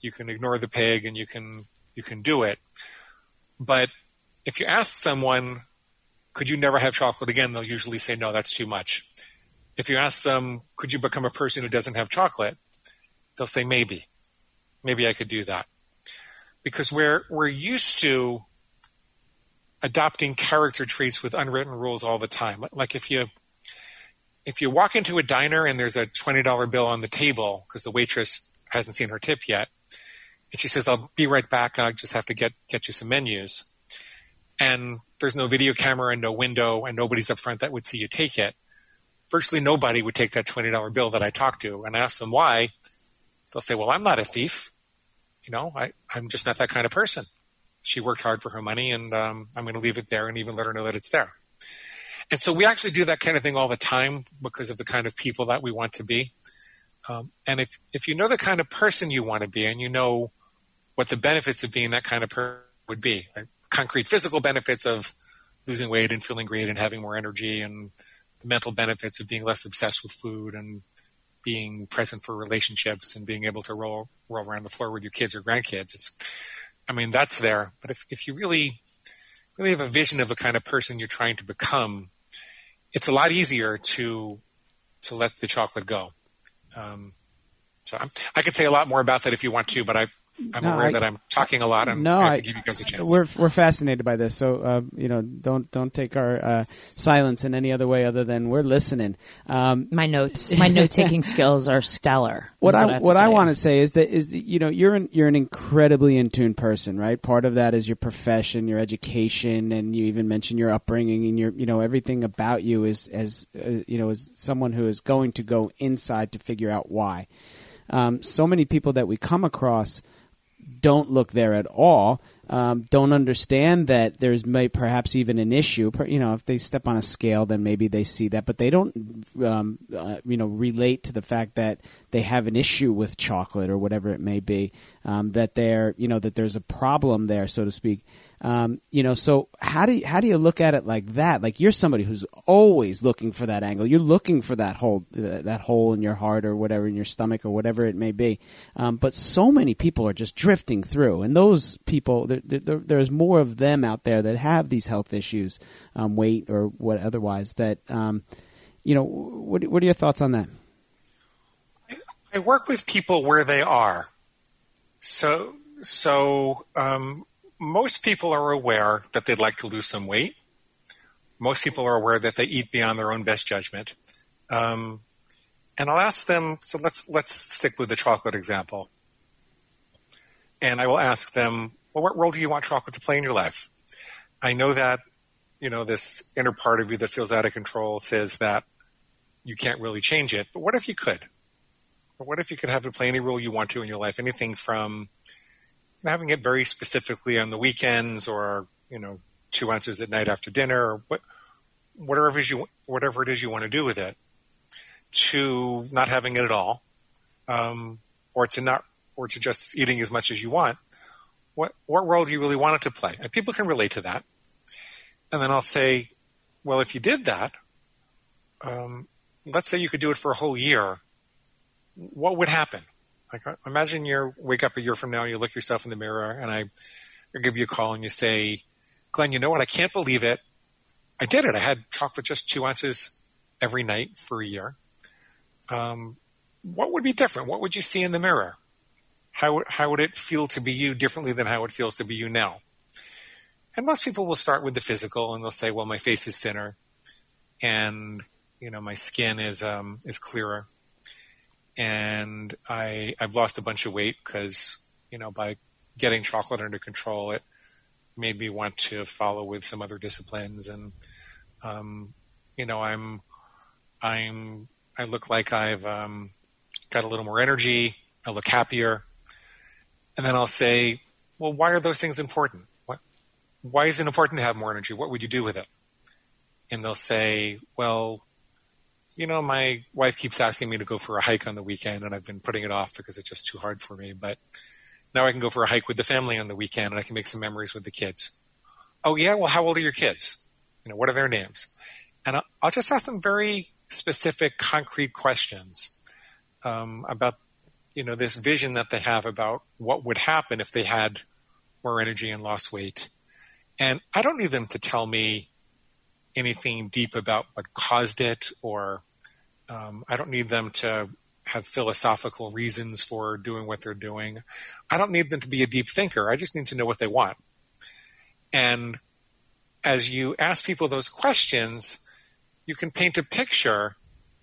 you can ignore the pig, and you can you can do it. But if you ask someone, could you never have chocolate again? They'll usually say, no, that's too much. If you ask them, could you become a person who doesn't have chocolate? They'll say, maybe. Maybe I could do that. Because we're, we're used to adopting character traits with unwritten rules all the time. Like if you, if you walk into a diner and there's a $20 bill on the table because the waitress hasn't seen her tip yet, and she says, I'll be right back. I just have to get, get you some menus. And there's no video camera and no window and nobody's up front that would see you take it. Virtually nobody would take that $20 bill that I talked to and I ask them why. They'll say, well, I'm not a thief. You know, I, I'm just not that kind of person. She worked hard for her money and um, I'm going to leave it there and even let her know that it's there. And so we actually do that kind of thing all the time because of the kind of people that we want to be. Um, and if, if you know the kind of person you want to be and you know what the benefits of being that kind of person would be, like concrete physical benefits of losing weight and feeling great and having more energy and the mental benefits of being less obsessed with food and being present for relationships and being able to roll roll around the floor with your kids or grandkids. It's I mean, that's there. But if, if you really really have a vision of the kind of person you're trying to become, it's a lot easier to to let the chocolate go. Um, so I'm, I could say a lot more about that if you want to, but I, I'm No, aware I- that I'm talking a lot and No, I have I- to give you guys a chance. We're we're fascinated by this, so uh, you know, don't don't take our uh, silence in any other way other than we're listening. Um, My notes, my note [laughs] taking skills are stellar. what is I have to what I want to say is that is that, you know you're an, you're an incredibly in tune person, right? Part of that is your profession, your education, and you even mentioned your upbringing and your you know everything about you is as uh, you know as someone who is going to go inside to figure out why. Um, so many people that we come across don't look there at all. Um, don't understand that there's may perhaps even an issue. You know, if they step on a scale, then maybe they see that, but they don't, um, uh, you know, relate to the fact that they have an issue with chocolate or whatever it may be. Um, that they're, you know, that there's a problem there, so to speak. Um, you know, so how do you, how do you look at it like that? Like you're somebody who's always looking for that angle. You're looking for that hole, that hole in your heart or whatever in your stomach or whatever it may be. Um, but so many people are just drifting through, and those people, there, there, there's more of them out there that have these health issues, um, weight or what otherwise. That um, you know, what what are your thoughts on that? I work with people where they are. So, so um, most people are aware that they'd like to lose some weight. Most people are aware that they eat beyond their own best judgment. Um, and I'll ask them. So let's let's stick with the chocolate example. and I will ask them, well, what role do you want chocolate to play in your life? I know that, you know, this inner part of you that feels out of control says that you can't really change it, but what if you could? Or what if you could have it play any role you want to in your life? Anything from having it very specifically on the weekends or, you know, two ounces at night after dinner or what, whatever it is you, whatever it is you want to do with it to not having it at all. Um, or to not, or to just eating as much as you want. What, what role do you really want it to play? And people can relate to that. And then I'll say, well, if you did that, um, let's say you could do it for a whole year, what would happen? Like, uh, imagine you wake up a year from now, you look yourself in the mirror, and I, I give you a call and you say, Glenn, you know what? I can't believe it. I did it. I had chocolate just two ounces every night for a year. Um, what would be different? What would you see in the mirror? How, how would it feel to be you differently than how it feels to be you now? And most people will start with the physical and they'll say, well, my face is thinner and, you know, my skin is, um, is clearer. And I, I've lost a bunch of weight because, you know, by getting chocolate under control, it made me want to follow with some other disciplines. And, um, you know, I'm, I'm, I look like I've, um, got a little more energy. I look happier. And then I'll say, well, why are those things important? What, why is it important to have more energy? What would you do with it? And they'll say, well, you know, my wife keeps asking me to go for a hike on the weekend and I've been putting it off because it's just too hard for me. But now I can go for a hike with the family on the weekend and I can make some memories with the kids. Oh yeah. Well, how old are your kids? You know, what are their names? And I'll, just ask them very specific, concrete questions um, about you know this vision that they have about what would happen if they had more energy and lost weight. And I don't need them to tell me anything deep about what caused it, or um, I don't need them to have philosophical reasons for doing what they're doing. I don't need them to be a deep thinker. I just need to know what they want. And as you ask people those questions, you can paint a picture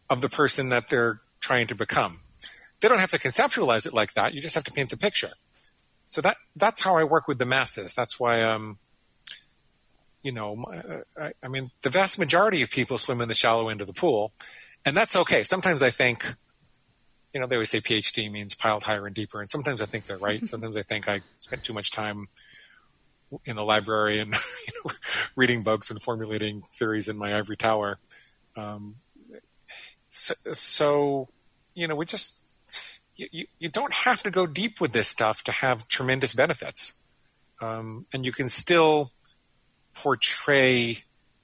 of the person that they're trying to become. They don't have to conceptualize it like that. You just have to paint the picture. So that that's how I work with the masses. That's why um, you know, I, I mean, the vast majority of people swim in the shallow end of the pool, and that's okay. Sometimes I think, you know, they always say PhD means piled higher and deeper, and sometimes I think they're right. [laughs] sometimes I think I spent too much time in the library and [laughs] you know, reading books and formulating theories in my ivory tower. Um, so, so, you know, we just you, you don't have to go deep with this stuff to have tremendous benefits. Um, and you can still portray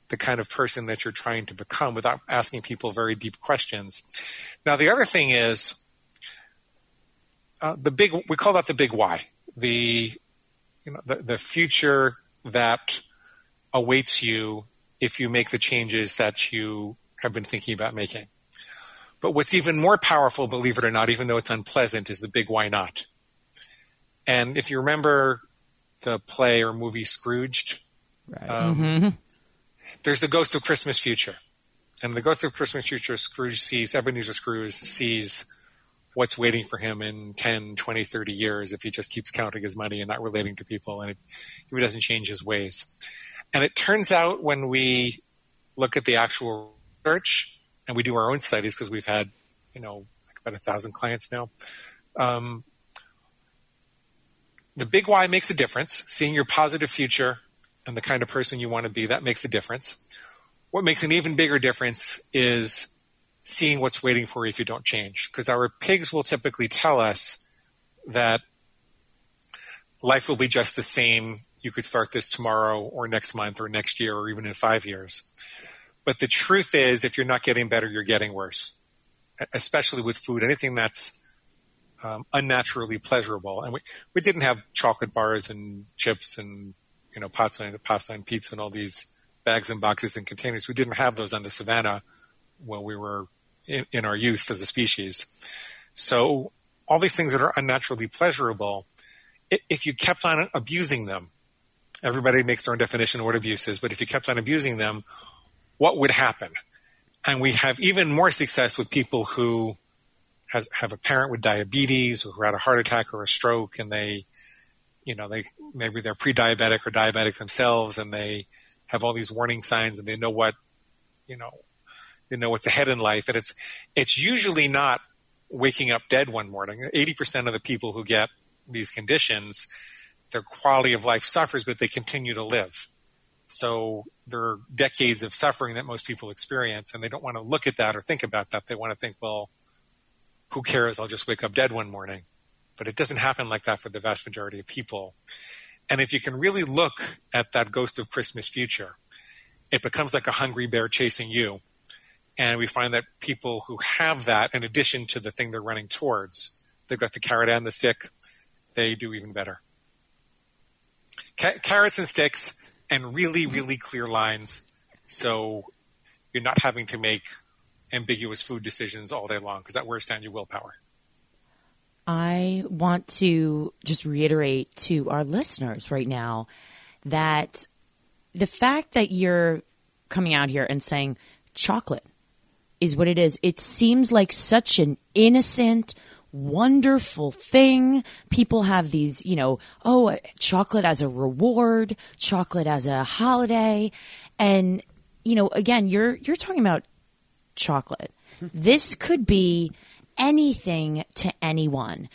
the kind of person that you're trying to become without asking people very deep questions. Now, the other thing is uh, the big, we call that the big why, the, you know, the, the future that awaits you if you make the changes that you have been thinking about making. But what's even more powerful, believe it or not, even though it's unpleasant, is the big why not. And if you remember the play or movie Scrooged, right. um, mm-hmm. there's the Ghost of Christmas Future. And the Ghost of Christmas Future, Scrooge sees, Ebenezer Scrooge sees what's waiting for him in 10, 20, 30 years if he just keeps counting his money and not relating to people and if he doesn't change his ways. And it turns out when we look at the actual research, and we do our own studies because we've had, you know, about a thousand clients now. Um, the big why makes a difference. Seeing your positive future and the kind of person you want to be, that makes a difference. What makes an even bigger difference is seeing what's waiting for you if you don't change. Because our pigs will typically tell us that life will be just the same. You could start this tomorrow or next month or next year or even in five years. But the truth is, if you're not getting better, you're getting worse, especially with food. Anything that's um, unnaturally pleasurable. And we, we didn't have chocolate bars and chips and, you know, pasta and, pasta and pizza and all these bags and boxes and containers. We didn't have those on the savannah when we were in, in our youth as a species. So all these things that are unnaturally pleasurable, if you kept on abusing them, everybody makes their own definition of what abuse is, but if you kept on abusing them, what would happen? And we have even more success with people who has, have a parent with diabetes or who had a heart attack or a stroke and they you know, they maybe they're pre-diabetic or diabetic themselves, and they have all these warning signs, and they know what, you know, they know what's ahead in life, and it's it's usually not waking up dead one morning. Eighty percent of the people who get these conditions, their quality of life suffers, but they continue to live. So there are decades of suffering that most people experience, and they don't want to look at that or think about that. They want to think, well, who cares? I'll just wake up dead one morning. But it doesn't happen like that for the vast majority of people. And if you can really look at that ghost of Christmas future, it becomes like a hungry bear chasing you. And we find that people who have that, in addition to the thing they're running towards, they've got the carrot and the stick, they do even better. Ca- carrots and sticks and really, really clear lines. So you're not having to make ambiguous food decisions all day long because that wears down your willpower. I want to just reiterate to our listeners right now that the fact that you're coming out here and saying chocolate is what it is, it seems like such an innocent, wonderful thing. People have these, you know, oh, chocolate as a reward, chocolate as a holiday. And, you know, again, you're, you're talking about chocolate. [laughs] this could be anything to anyone.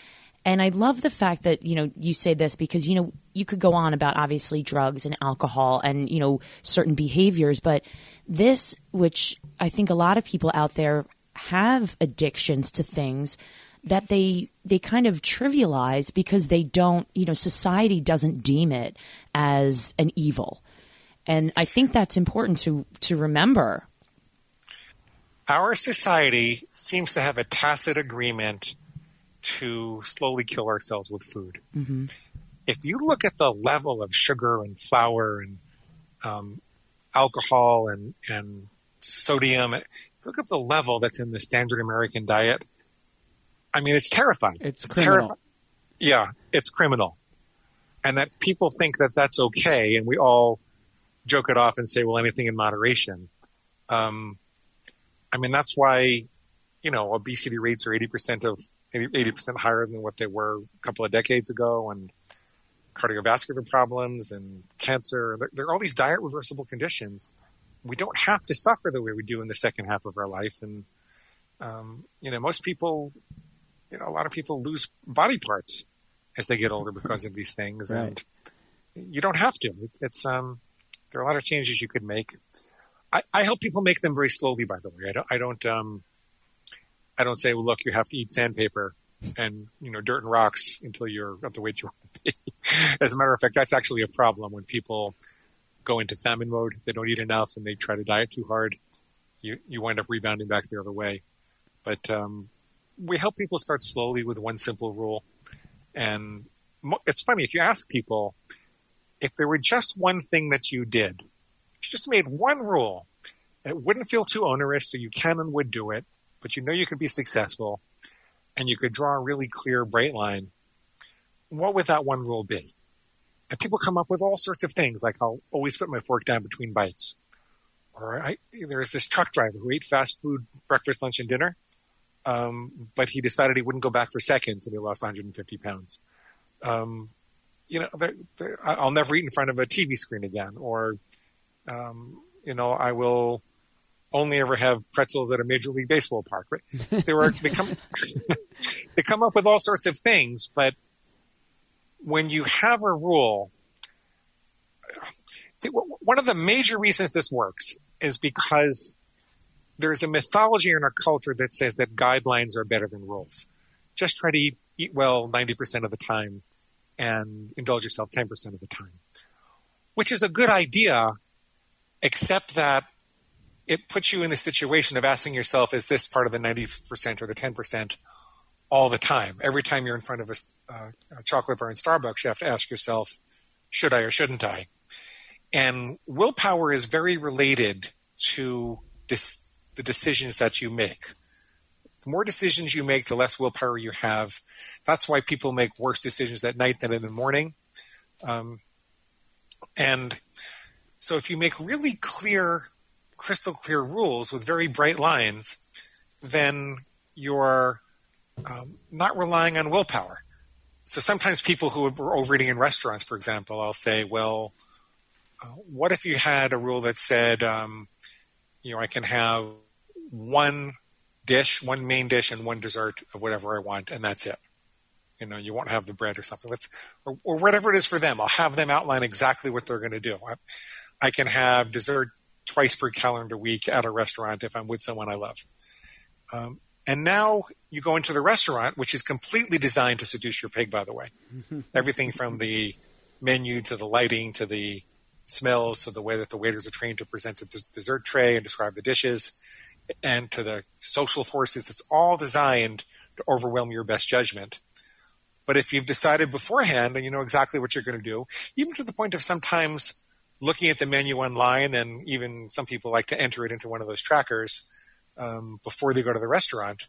And I love the fact that, you know, you say this because, you know, you could go on about obviously drugs and alcohol and, you know, certain behaviors, but this, which I think a lot of people out there have addictions to things that they they kind of trivialize because they don't, you know, society doesn't deem it as an evil. And I think that's important to to remember our society seems to have a tacit agreement to slowly kill ourselves with food. Mm-hmm. If you look at the level of sugar and flour and um, alcohol and, and sodium, look at the level that's in the standard American diet. I mean, it's terrifying. It's, it's criminal. Yeah, it's criminal. And that people think that that's okay, and we all joke it off and say, well, anything in moderation. Um, I mean, that's why, you know, obesity rates are 80% of 80% higher than what they were a couple of decades ago and cardiovascular problems and cancer. There, there are all these diet reversible conditions. We don't have to suffer the way we do in the second half of our life. And, um, you know, most people, you know, a lot of people lose body parts as they get older because of these things. Right. And you don't have to. It, it's, um, there are a lot of changes you could make. I, I help people make them very slowly. By the way, I don't. I don't. Um, I don't say, well, look, you have to eat sandpaper and you know dirt and rocks until you're at the weight you want to [laughs] be. As a matter of fact, that's actually a problem when people go into famine mode. They don't eat enough and they try to diet too hard. You you wind up rebounding back the other way. But um, we help people start slowly with one simple rule. And it's funny if you ask people if there were just one thing that you did if you just made one rule, it wouldn't feel too onerous, so you can and would do it, but you know you could be successful, and you could draw a really clear, bright line. What would that one rule be? And people come up with all sorts of things, like I'll always put my fork down between bites. Or I, there's this truck driver who ate fast food breakfast, lunch, and dinner, um, but he decided he wouldn't go back for seconds, and he lost 150 pounds. Um, you know, they're, they're, I'll never eat in front of a TV screen again, or um, you know, I will only ever have pretzels at a major league baseball park. Right? [laughs] There are they come [laughs] they come up with all sorts of things, but when you have a rule, see, one of the major reasons this works is because there's a mythology in our culture that says that guidelines are better than rules. Just try to eat, eat well 90% of the time and indulge yourself 10% of the time, which is a good idea except that it puts you in the situation of asking yourself, is this part of the 90% or the 10% all the time? Every time you're in front of a, uh, a chocolate bar in Starbucks, you have to ask yourself, should I or shouldn't I? And willpower is very related to dis- the decisions that you make. The more decisions you make, the less willpower you have. That's why people make worse decisions at night than in the morning. Um, and so if you make really clear, crystal clear rules with very bright lines, then you're um, not relying on willpower. so sometimes people who are overeating in restaurants, for example, I'll say, well, uh, what if you had a rule that said, um, you know, I can have one dish, one main dish, and one dessert of whatever I want, and that's it. You know, you won't have the bread or something. Let's, or, or whatever it is for them. I'll have them outline exactly what they're going to do. I, I can have dessert twice per calendar week at a restaurant if I'm with someone I love. Um, and now you go into the restaurant, which is completely designed to seduce your pig, by the way. [laughs] Everything from the menu to the lighting to the smells to the way that the waiters are trained to present a dessert tray and describe the dishes and to the social forces. It's all designed to overwhelm your best judgment. But if you've decided beforehand and you know exactly what you're going to do, even to the point of sometimes looking at the menu online, and even some people like to enter it into one of those trackers um, before they go to the restaurant,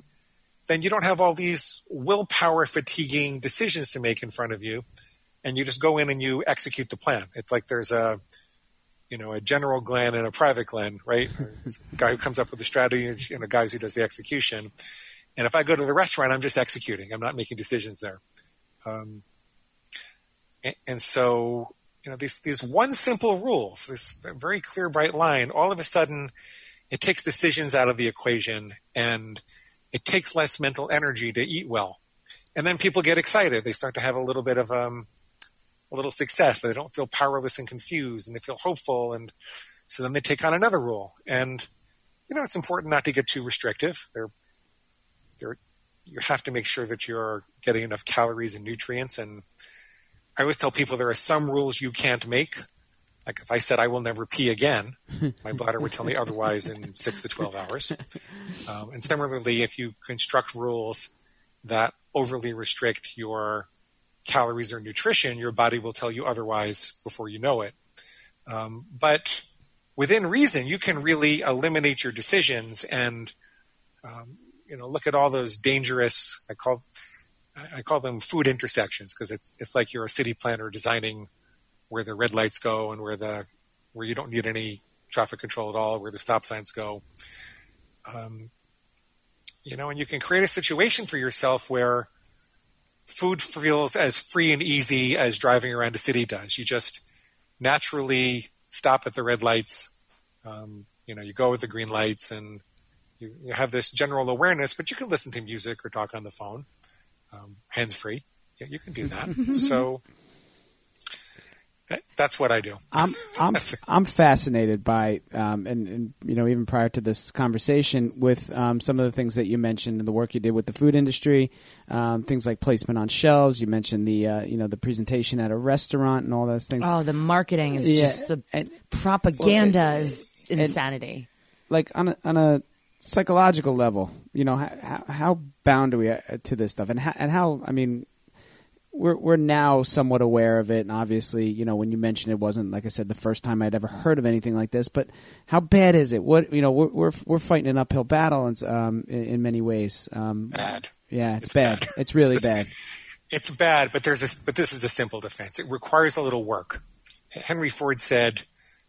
then you don't have all these willpower fatiguing decisions to make in front of you. And you just go in and you execute the plan. It's like there's a, you know, a general Glenn and a private Glenn, right? [laughs] a guy who comes up with the strategy and a guy who does the execution. And if I go to the restaurant, I'm just executing. I'm not making decisions there. Um, and, and, so, you know, these, these one simple rules, this very clear, bright line, all of a sudden it takes decisions out of the equation and it takes less mental energy to eat well. And then people get excited. They start to have a little bit of um, a little success. They don't feel powerless and confused, and they feel hopeful. And so then they take on another rule. And you know, it's important not to get too restrictive. They're, they're, you have to make sure that you're getting enough calories and nutrients. And I always tell people there are some rules you can't make. Like if I said I will never pee again, [laughs] my bladder would tell me otherwise in six to 12 hours. Um, and similarly, if you construct rules that overly restrict your calories or nutrition, your body will tell you otherwise before you know it. Um, but within reason, you can really eliminate your decisions and, um, you know, look at all those dangerous, I call, I call them food intersections because it's, it's like you're a city planner designing where the red lights go and where the where you don't need any traffic control at all, where the stop signs go. Um, you know, and you can create a situation for yourself where food feels as free and easy as driving around a city does. You just naturally stop at the red lights. Um, you know, you go with the green lights, and you, you, have this general awareness. But you can listen to music or talk on the phone, um, hands free. Yeah, you can do that. so that's what I do. I'm I'm I'm fascinated by um, and, and you know even prior to this conversation with um, some of the things that you mentioned and the work you did with the food industry, um, things like placement on shelves. You mentioned the uh, you know the presentation at a restaurant and all those things. Oh, the marketing is yeah. just the and, propaganda well, and, is insanity. like on a, on a psychological level, you know how, how bound are we uh, to this stuff, and how, and how I mean we're we're now somewhat aware of it, and obviously, you know, when you mentioned it wasn't like I said the first time I'd ever heard of anything like this. But how bad is it? What you know, we're we're, we're fighting an uphill battle, and um, in, in, many ways. Um, bad. Yeah, it's, it's bad. bad. It's really bad. [laughs] It's bad, but there's a but this is a simple defense. It requires a little work. Henry Ford said,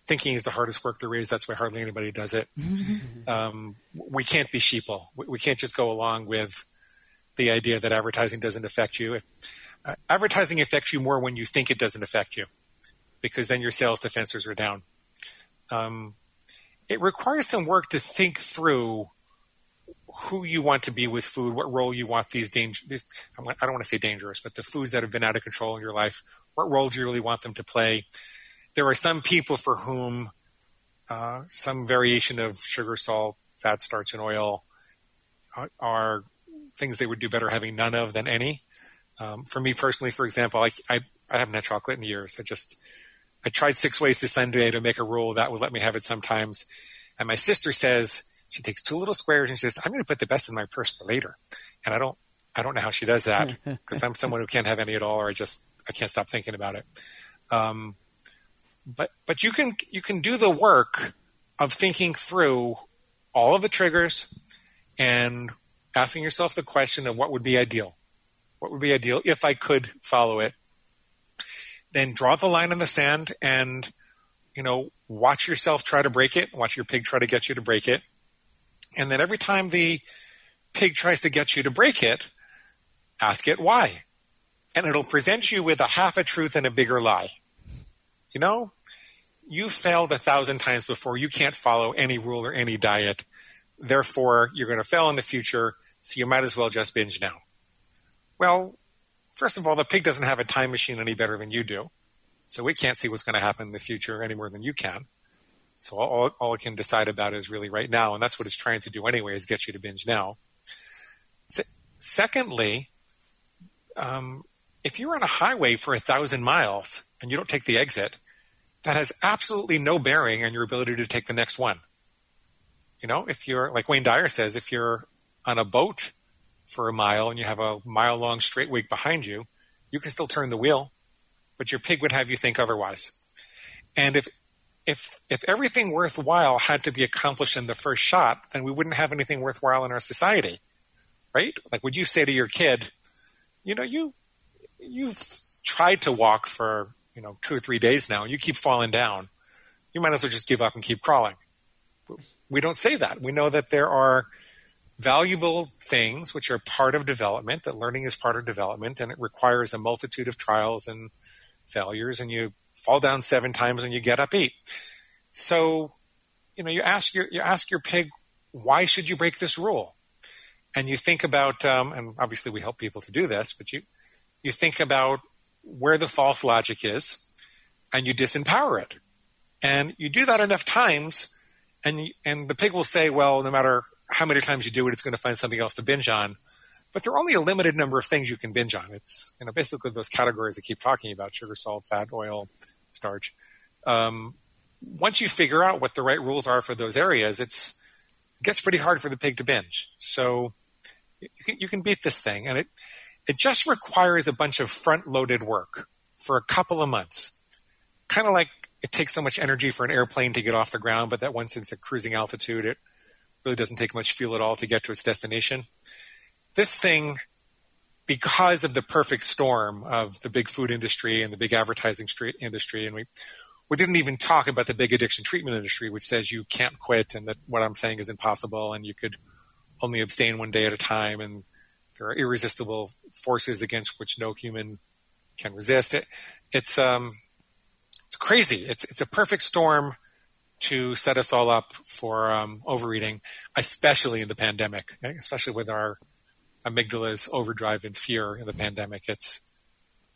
"Thinking is the hardest work there is. That's why hardly anybody does it." um, we can't be sheeple. We, we can't just go along with the idea that advertising doesn't affect you. If, uh, advertising affects you more when you think it doesn't affect you, because then your sales defenses are down. Um, it requires some work to think through who you want to be with food, what role you want these danger. I don't want to say dangerous, but the foods that have been out of control in your life. What role do you really want them to play? There are some people for whom uh, some variation of sugar, salt, fat, starch, and oil are, are things they would do better having none of than any. Um, for me personally, for example, I, I, I haven't had chocolate in years. I just, I tried six ways to Sunday to make a rule that would let me have it sometimes. And my sister says, she takes two little squares and she says, I'm going to put the best in my purse for later. And I don't, I don't know how she does that [laughs] because I'm someone who can't have any at all, or I just, I can't stop thinking about it. Um, but, but you can, you can do the work of thinking through all of the triggers and asking yourself the question of what would be ideal what would be ideal if I could follow it. Then draw the line in the sand and, you know, watch yourself try to break it, watch your pig try to get you to break it. And then every time the pig tries to get you to break it, ask it why. and it'll present you with a half a truth and a bigger lie. You know, you failed a thousand times before. You can't follow any rule or any diet. Therefore, you're going to fail in the future. So you might as well just binge now. Well, first of all, the pig doesn't have a time machine any better than you do. So we can't see what's going to happen in the future any more than you can. So all, all it can decide about is really right now. And that's what it's trying to do anyway, is get you to binge now. secondly, um, if you're on a highway for a thousand miles and you don't take the exit, that has absolutely no bearing on your ability to take the next one. You know, if you're, like Wayne Dyer says, if you're on a boat for a mile and you have a mile long straight wake behind you, you can still turn the wheel, but your pig would have you think otherwise. And if if if everything worthwhile had to be accomplished in the first shot, then we wouldn't have anything worthwhile in our society. Right? Like would you say to your kid, you know, you you've tried to walk for, you know, two or three days now and you keep falling down. You might as well just give up and keep crawling. We don't say that. We know that there are valuable things which are part of development, that learning is part of development, and it requires a multitude of trials and failures, and you fall down seven times and you get up eight. So, you know, you ask your you ask your pig, why should you break this rule? And you think about, um, and obviously we help people to do this, but you you think about where the false logic is, and you disempower it. And you do that enough times, and and the pig will say, well, no matter how many times you do it, it's going to find something else to binge on. But there are only a limited number of things you can binge on. It's you know basically those categories I keep talking about: sugar, salt, fat, oil, starch. Um, once you figure out what the right rules are for those areas, it's it gets pretty hard for the pig to binge. So you can you can beat this thing, and it it just requires a bunch of front loaded work for a couple of months. Kind of like it takes so much energy for an airplane to get off the ground, but that once it's at cruising altitude, it really doesn't take much fuel at all to get to its destination. This thing, because of the perfect storm of the big food industry and the big advertising industry, and we we didn't even talk about the big addiction treatment industry, which says you can't quit and that what I'm saying is impossible and you could only abstain one day at a time and there are irresistible forces against which no human can resist. It, it's um, it's crazy. It's it's a perfect storm to set us all up for um, overeating, especially in the pandemic, especially with our amygdala's overdrive and fear in the pandemic. It's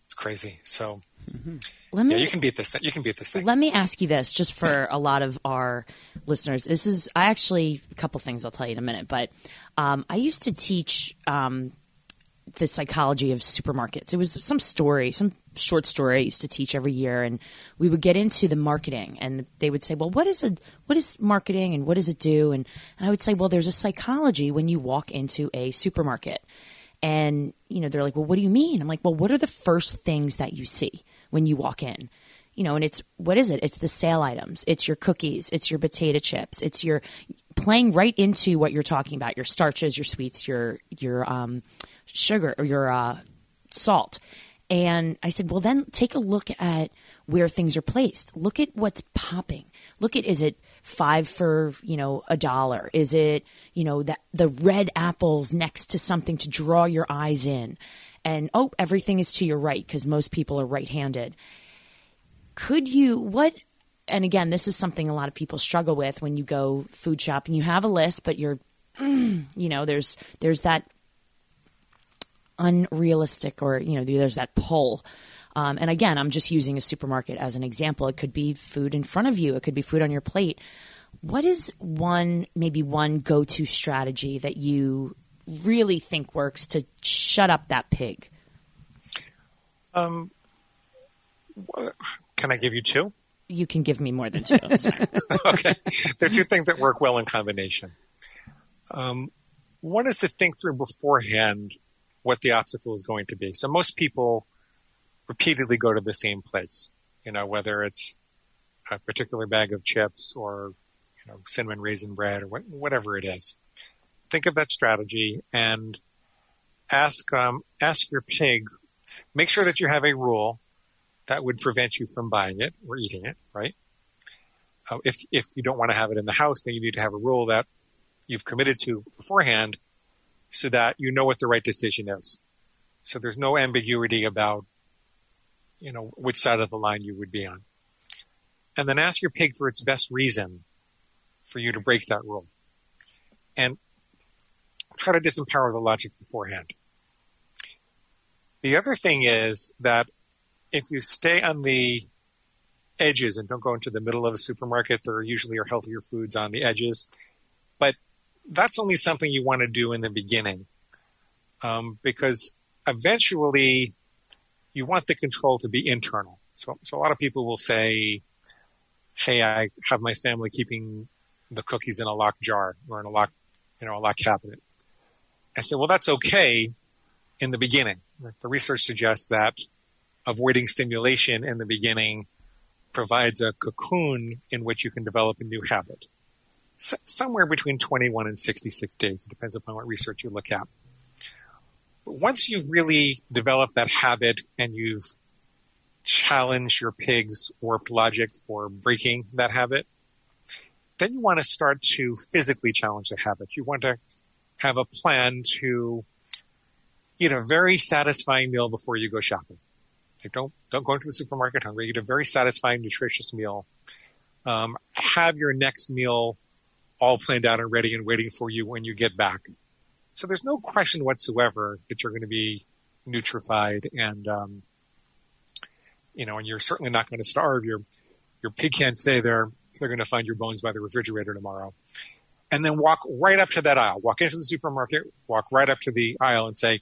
it's crazy. So mm-hmm. let me, yeah, you can beat this thing. You can beat this thing. Let me ask you this, just for a lot of our listeners. This is I actually a couple things I'll tell you in a minute, but um, I used to teach um, the psychology of supermarkets. It was some story, some short story I used to teach every year, and we would get into the marketing, and they would say, "Well, what is a what is marketing, and what does it do?" And, and I would say, "Well, there's a psychology when you walk into a supermarket." And you know, they're like, "Well, what do you mean?" I'm like, "Well, what are the first things that you see when you walk in?" You know, and it's what is it? It's the sale items. It's your cookies. It's your potato chips. It's your playing right into what you're talking about: your starches, your sweets, your your um, sugar or your uh, salt. And I said, well, then take a look at where things are placed. Look at what's popping. Look at is it five for you know a dollar? Is it you know that the red apples next to something to draw your eyes in? And oh, everything is to your right because most people are right-handed. Could you what? And again, this is something a lot of people struggle with when you go food shop and you have a list, but you're [clears throat] you know there's there's that unrealistic or, you know, there's that pull. Um, and again, I'm just using a supermarket as an example. It could be food in front of you, it could be food on your plate. What is one, maybe one go to strategy that you really think works to shut up that pig? Um, can I give you two? You can give me more than two. [laughs] okay. There are two things that work well in combination. Um, one is to think through beforehand what the obstacle is going to be. So most people repeatedly go to the same place, you know, whether it's a particular bag of chips or, you know, cinnamon raisin bread or whatever it is. Think of that strategy and ask, um, ask your pig, make sure that you have a rule that would prevent you from buying it or eating it, right? Uh, if, if you don't want to have it in the house, then you need to have a rule that you've committed to beforehand so that you know what the right decision is. So there's no ambiguity about, you know, which side of the line you would be on. And then ask your pig for its best reason for you to break that rule. And try to disempower the logic beforehand. The other thing is that if you stay on the edges and don't go into the middle of a supermarket, there usually are healthier foods on the edges. But that's only something you want to do in the beginning. Um, because eventually you want the control to be internal. So, so a lot of people will say, Hey, I have my family keeping the cookies in a locked jar or in a locked, you know, a locked cabinet. I said, well, that's okay in the beginning. The research suggests that avoiding stimulation in the beginning provides a cocoon in which you can develop a new habit. Somewhere between 21 and 66 days. It depends upon what research you look at But once you've really developed that habit and you've challenged your pig's warped logic for breaking that habit, then you want to start to physically challenge the habit. You want to have a plan to eat a very satisfying meal before you go shopping. Like don't don't go into the supermarket hungry. Eat a very satisfying, nutritious meal. Um, have your next meal all planned out and ready and waiting for you when you get back. So there's no question whatsoever that you're going to be nutrified and, um, you know, and you're certainly not going to starve. Your, your pig can't say they're, they're going to find your bones by the refrigerator tomorrow. And then walk right up to that aisle, walk into the supermarket, walk right up to the aisle and say,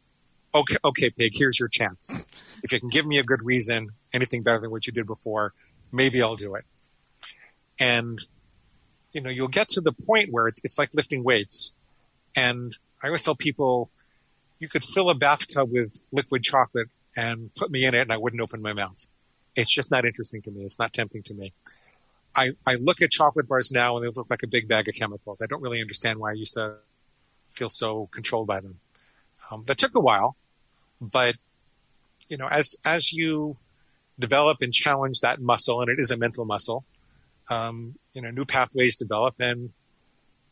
okay, okay, pig, here's your chance. If you can give me a good reason, anything better than what you did before, maybe I'll do it. And, you know, you'll get to the point where it's, it's like lifting weights and I always tell people you could fill a bathtub with liquid chocolate and put me in it and I wouldn't open my mouth. It's just not interesting to me. It's not tempting to me. I, I look at chocolate bars now and they look like a big bag of chemicals. I don't really understand why I used to feel so controlled by them. Um, that took a while, but you know, as, as you develop and challenge that muscle, and it is a mental muscle, um, you know, new pathways develop and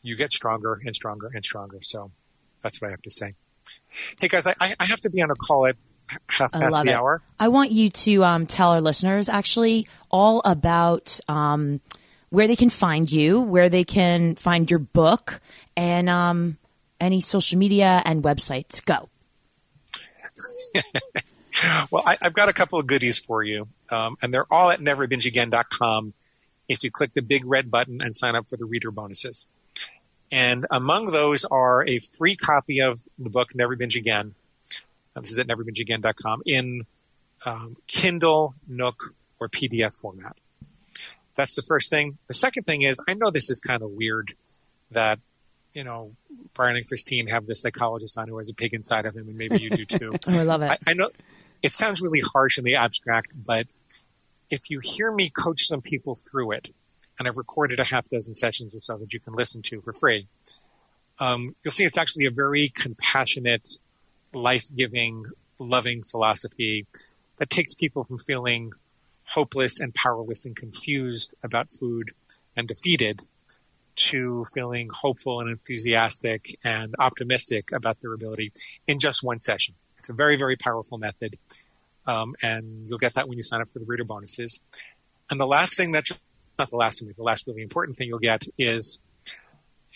you get stronger and stronger and stronger. So that's what I have to say. Hey guys, I, I have to be on a call at half past the it. hour. I want you to um, tell our listeners actually all about um, where they can find you, where they can find your book, and um, any social media and websites. Go. [laughs] well, I, have got a couple of goodies for you, um, and they're all at neverbingeagain.com. If you click the big red button and sign up for the reader bonuses. And among those are a free copy of the book Never Binge Again. This is at neverbingeagain.com in um, Kindle, Nook, or PDF format. That's the first thing. The second thing is, I know this is kind of weird that, you know, Brian and Christine have the psychologist on who has a pig inside of him, and maybe you do too. [laughs] oh, I love it. I, I know it sounds really harsh in the abstract, but if you hear me coach some people through it, and I've recorded a half dozen sessions or so that you can listen to for free. Um, you'll see it's actually a very compassionate, life-giving, loving philosophy that takes people from feeling hopeless and powerless and confused about food and defeated to feeling hopeful and enthusiastic and optimistic about their ability in just one session. It's a very, very powerful method. Um, and you'll get that when you sign up for the reader bonuses. And the last thing that not the last thing, the last really important thing you'll get is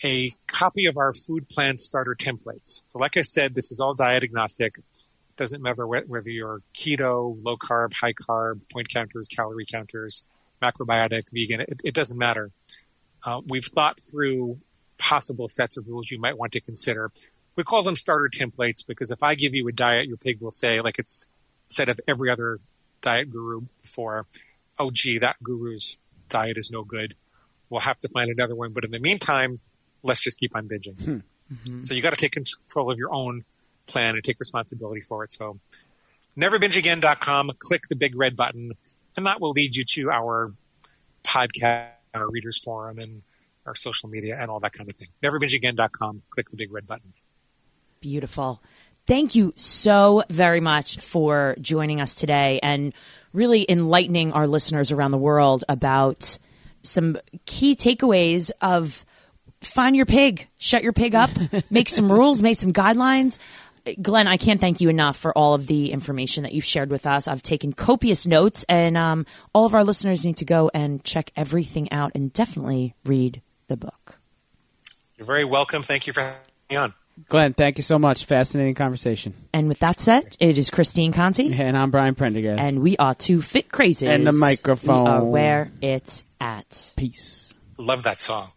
a copy of our food plan starter templates. So like I said, this is all diet agnostic. It doesn't matter whether you're keto, low carb, high carb, point counters, calorie counters, macrobiotic, vegan. It, it doesn't matter. Uh, we've thought through possible sets of rules you might want to consider. We call them starter templates because if I give you a diet, your pig will say, like it's said of every other diet guru before, oh gee, that guru's diet is no good. We'll have to find another one. But in the meantime, let's just keep on binging. Hmm. Mm-hmm. So you got to take control of your own plan and take responsibility for it. So neverbingeagain.com, click the big red button, and that will lead you to our podcast, our readers forum, and our social media and all that kind of thing. Neverbingeagain.com, click the big red button. Beautiful. Thank you so very much for joining us today and really enlightening our listeners around the world about some key takeaways of find your pig, shut your pig up, [laughs] make some rules, make some guidelines. Glenn, I can't thank you enough for all of the information that you've shared with us. I've taken copious notes, and um, all of our listeners need to go and check everything out and definitely read the book. You're very welcome. Thank you for having me on. Glenn, thank you so much. Fascinating conversation. And with that said, it is Christine Conti, And I'm Brian Prendergast. and we are two fit crazy. And the microphone. We are where it's at. peace. Love that song.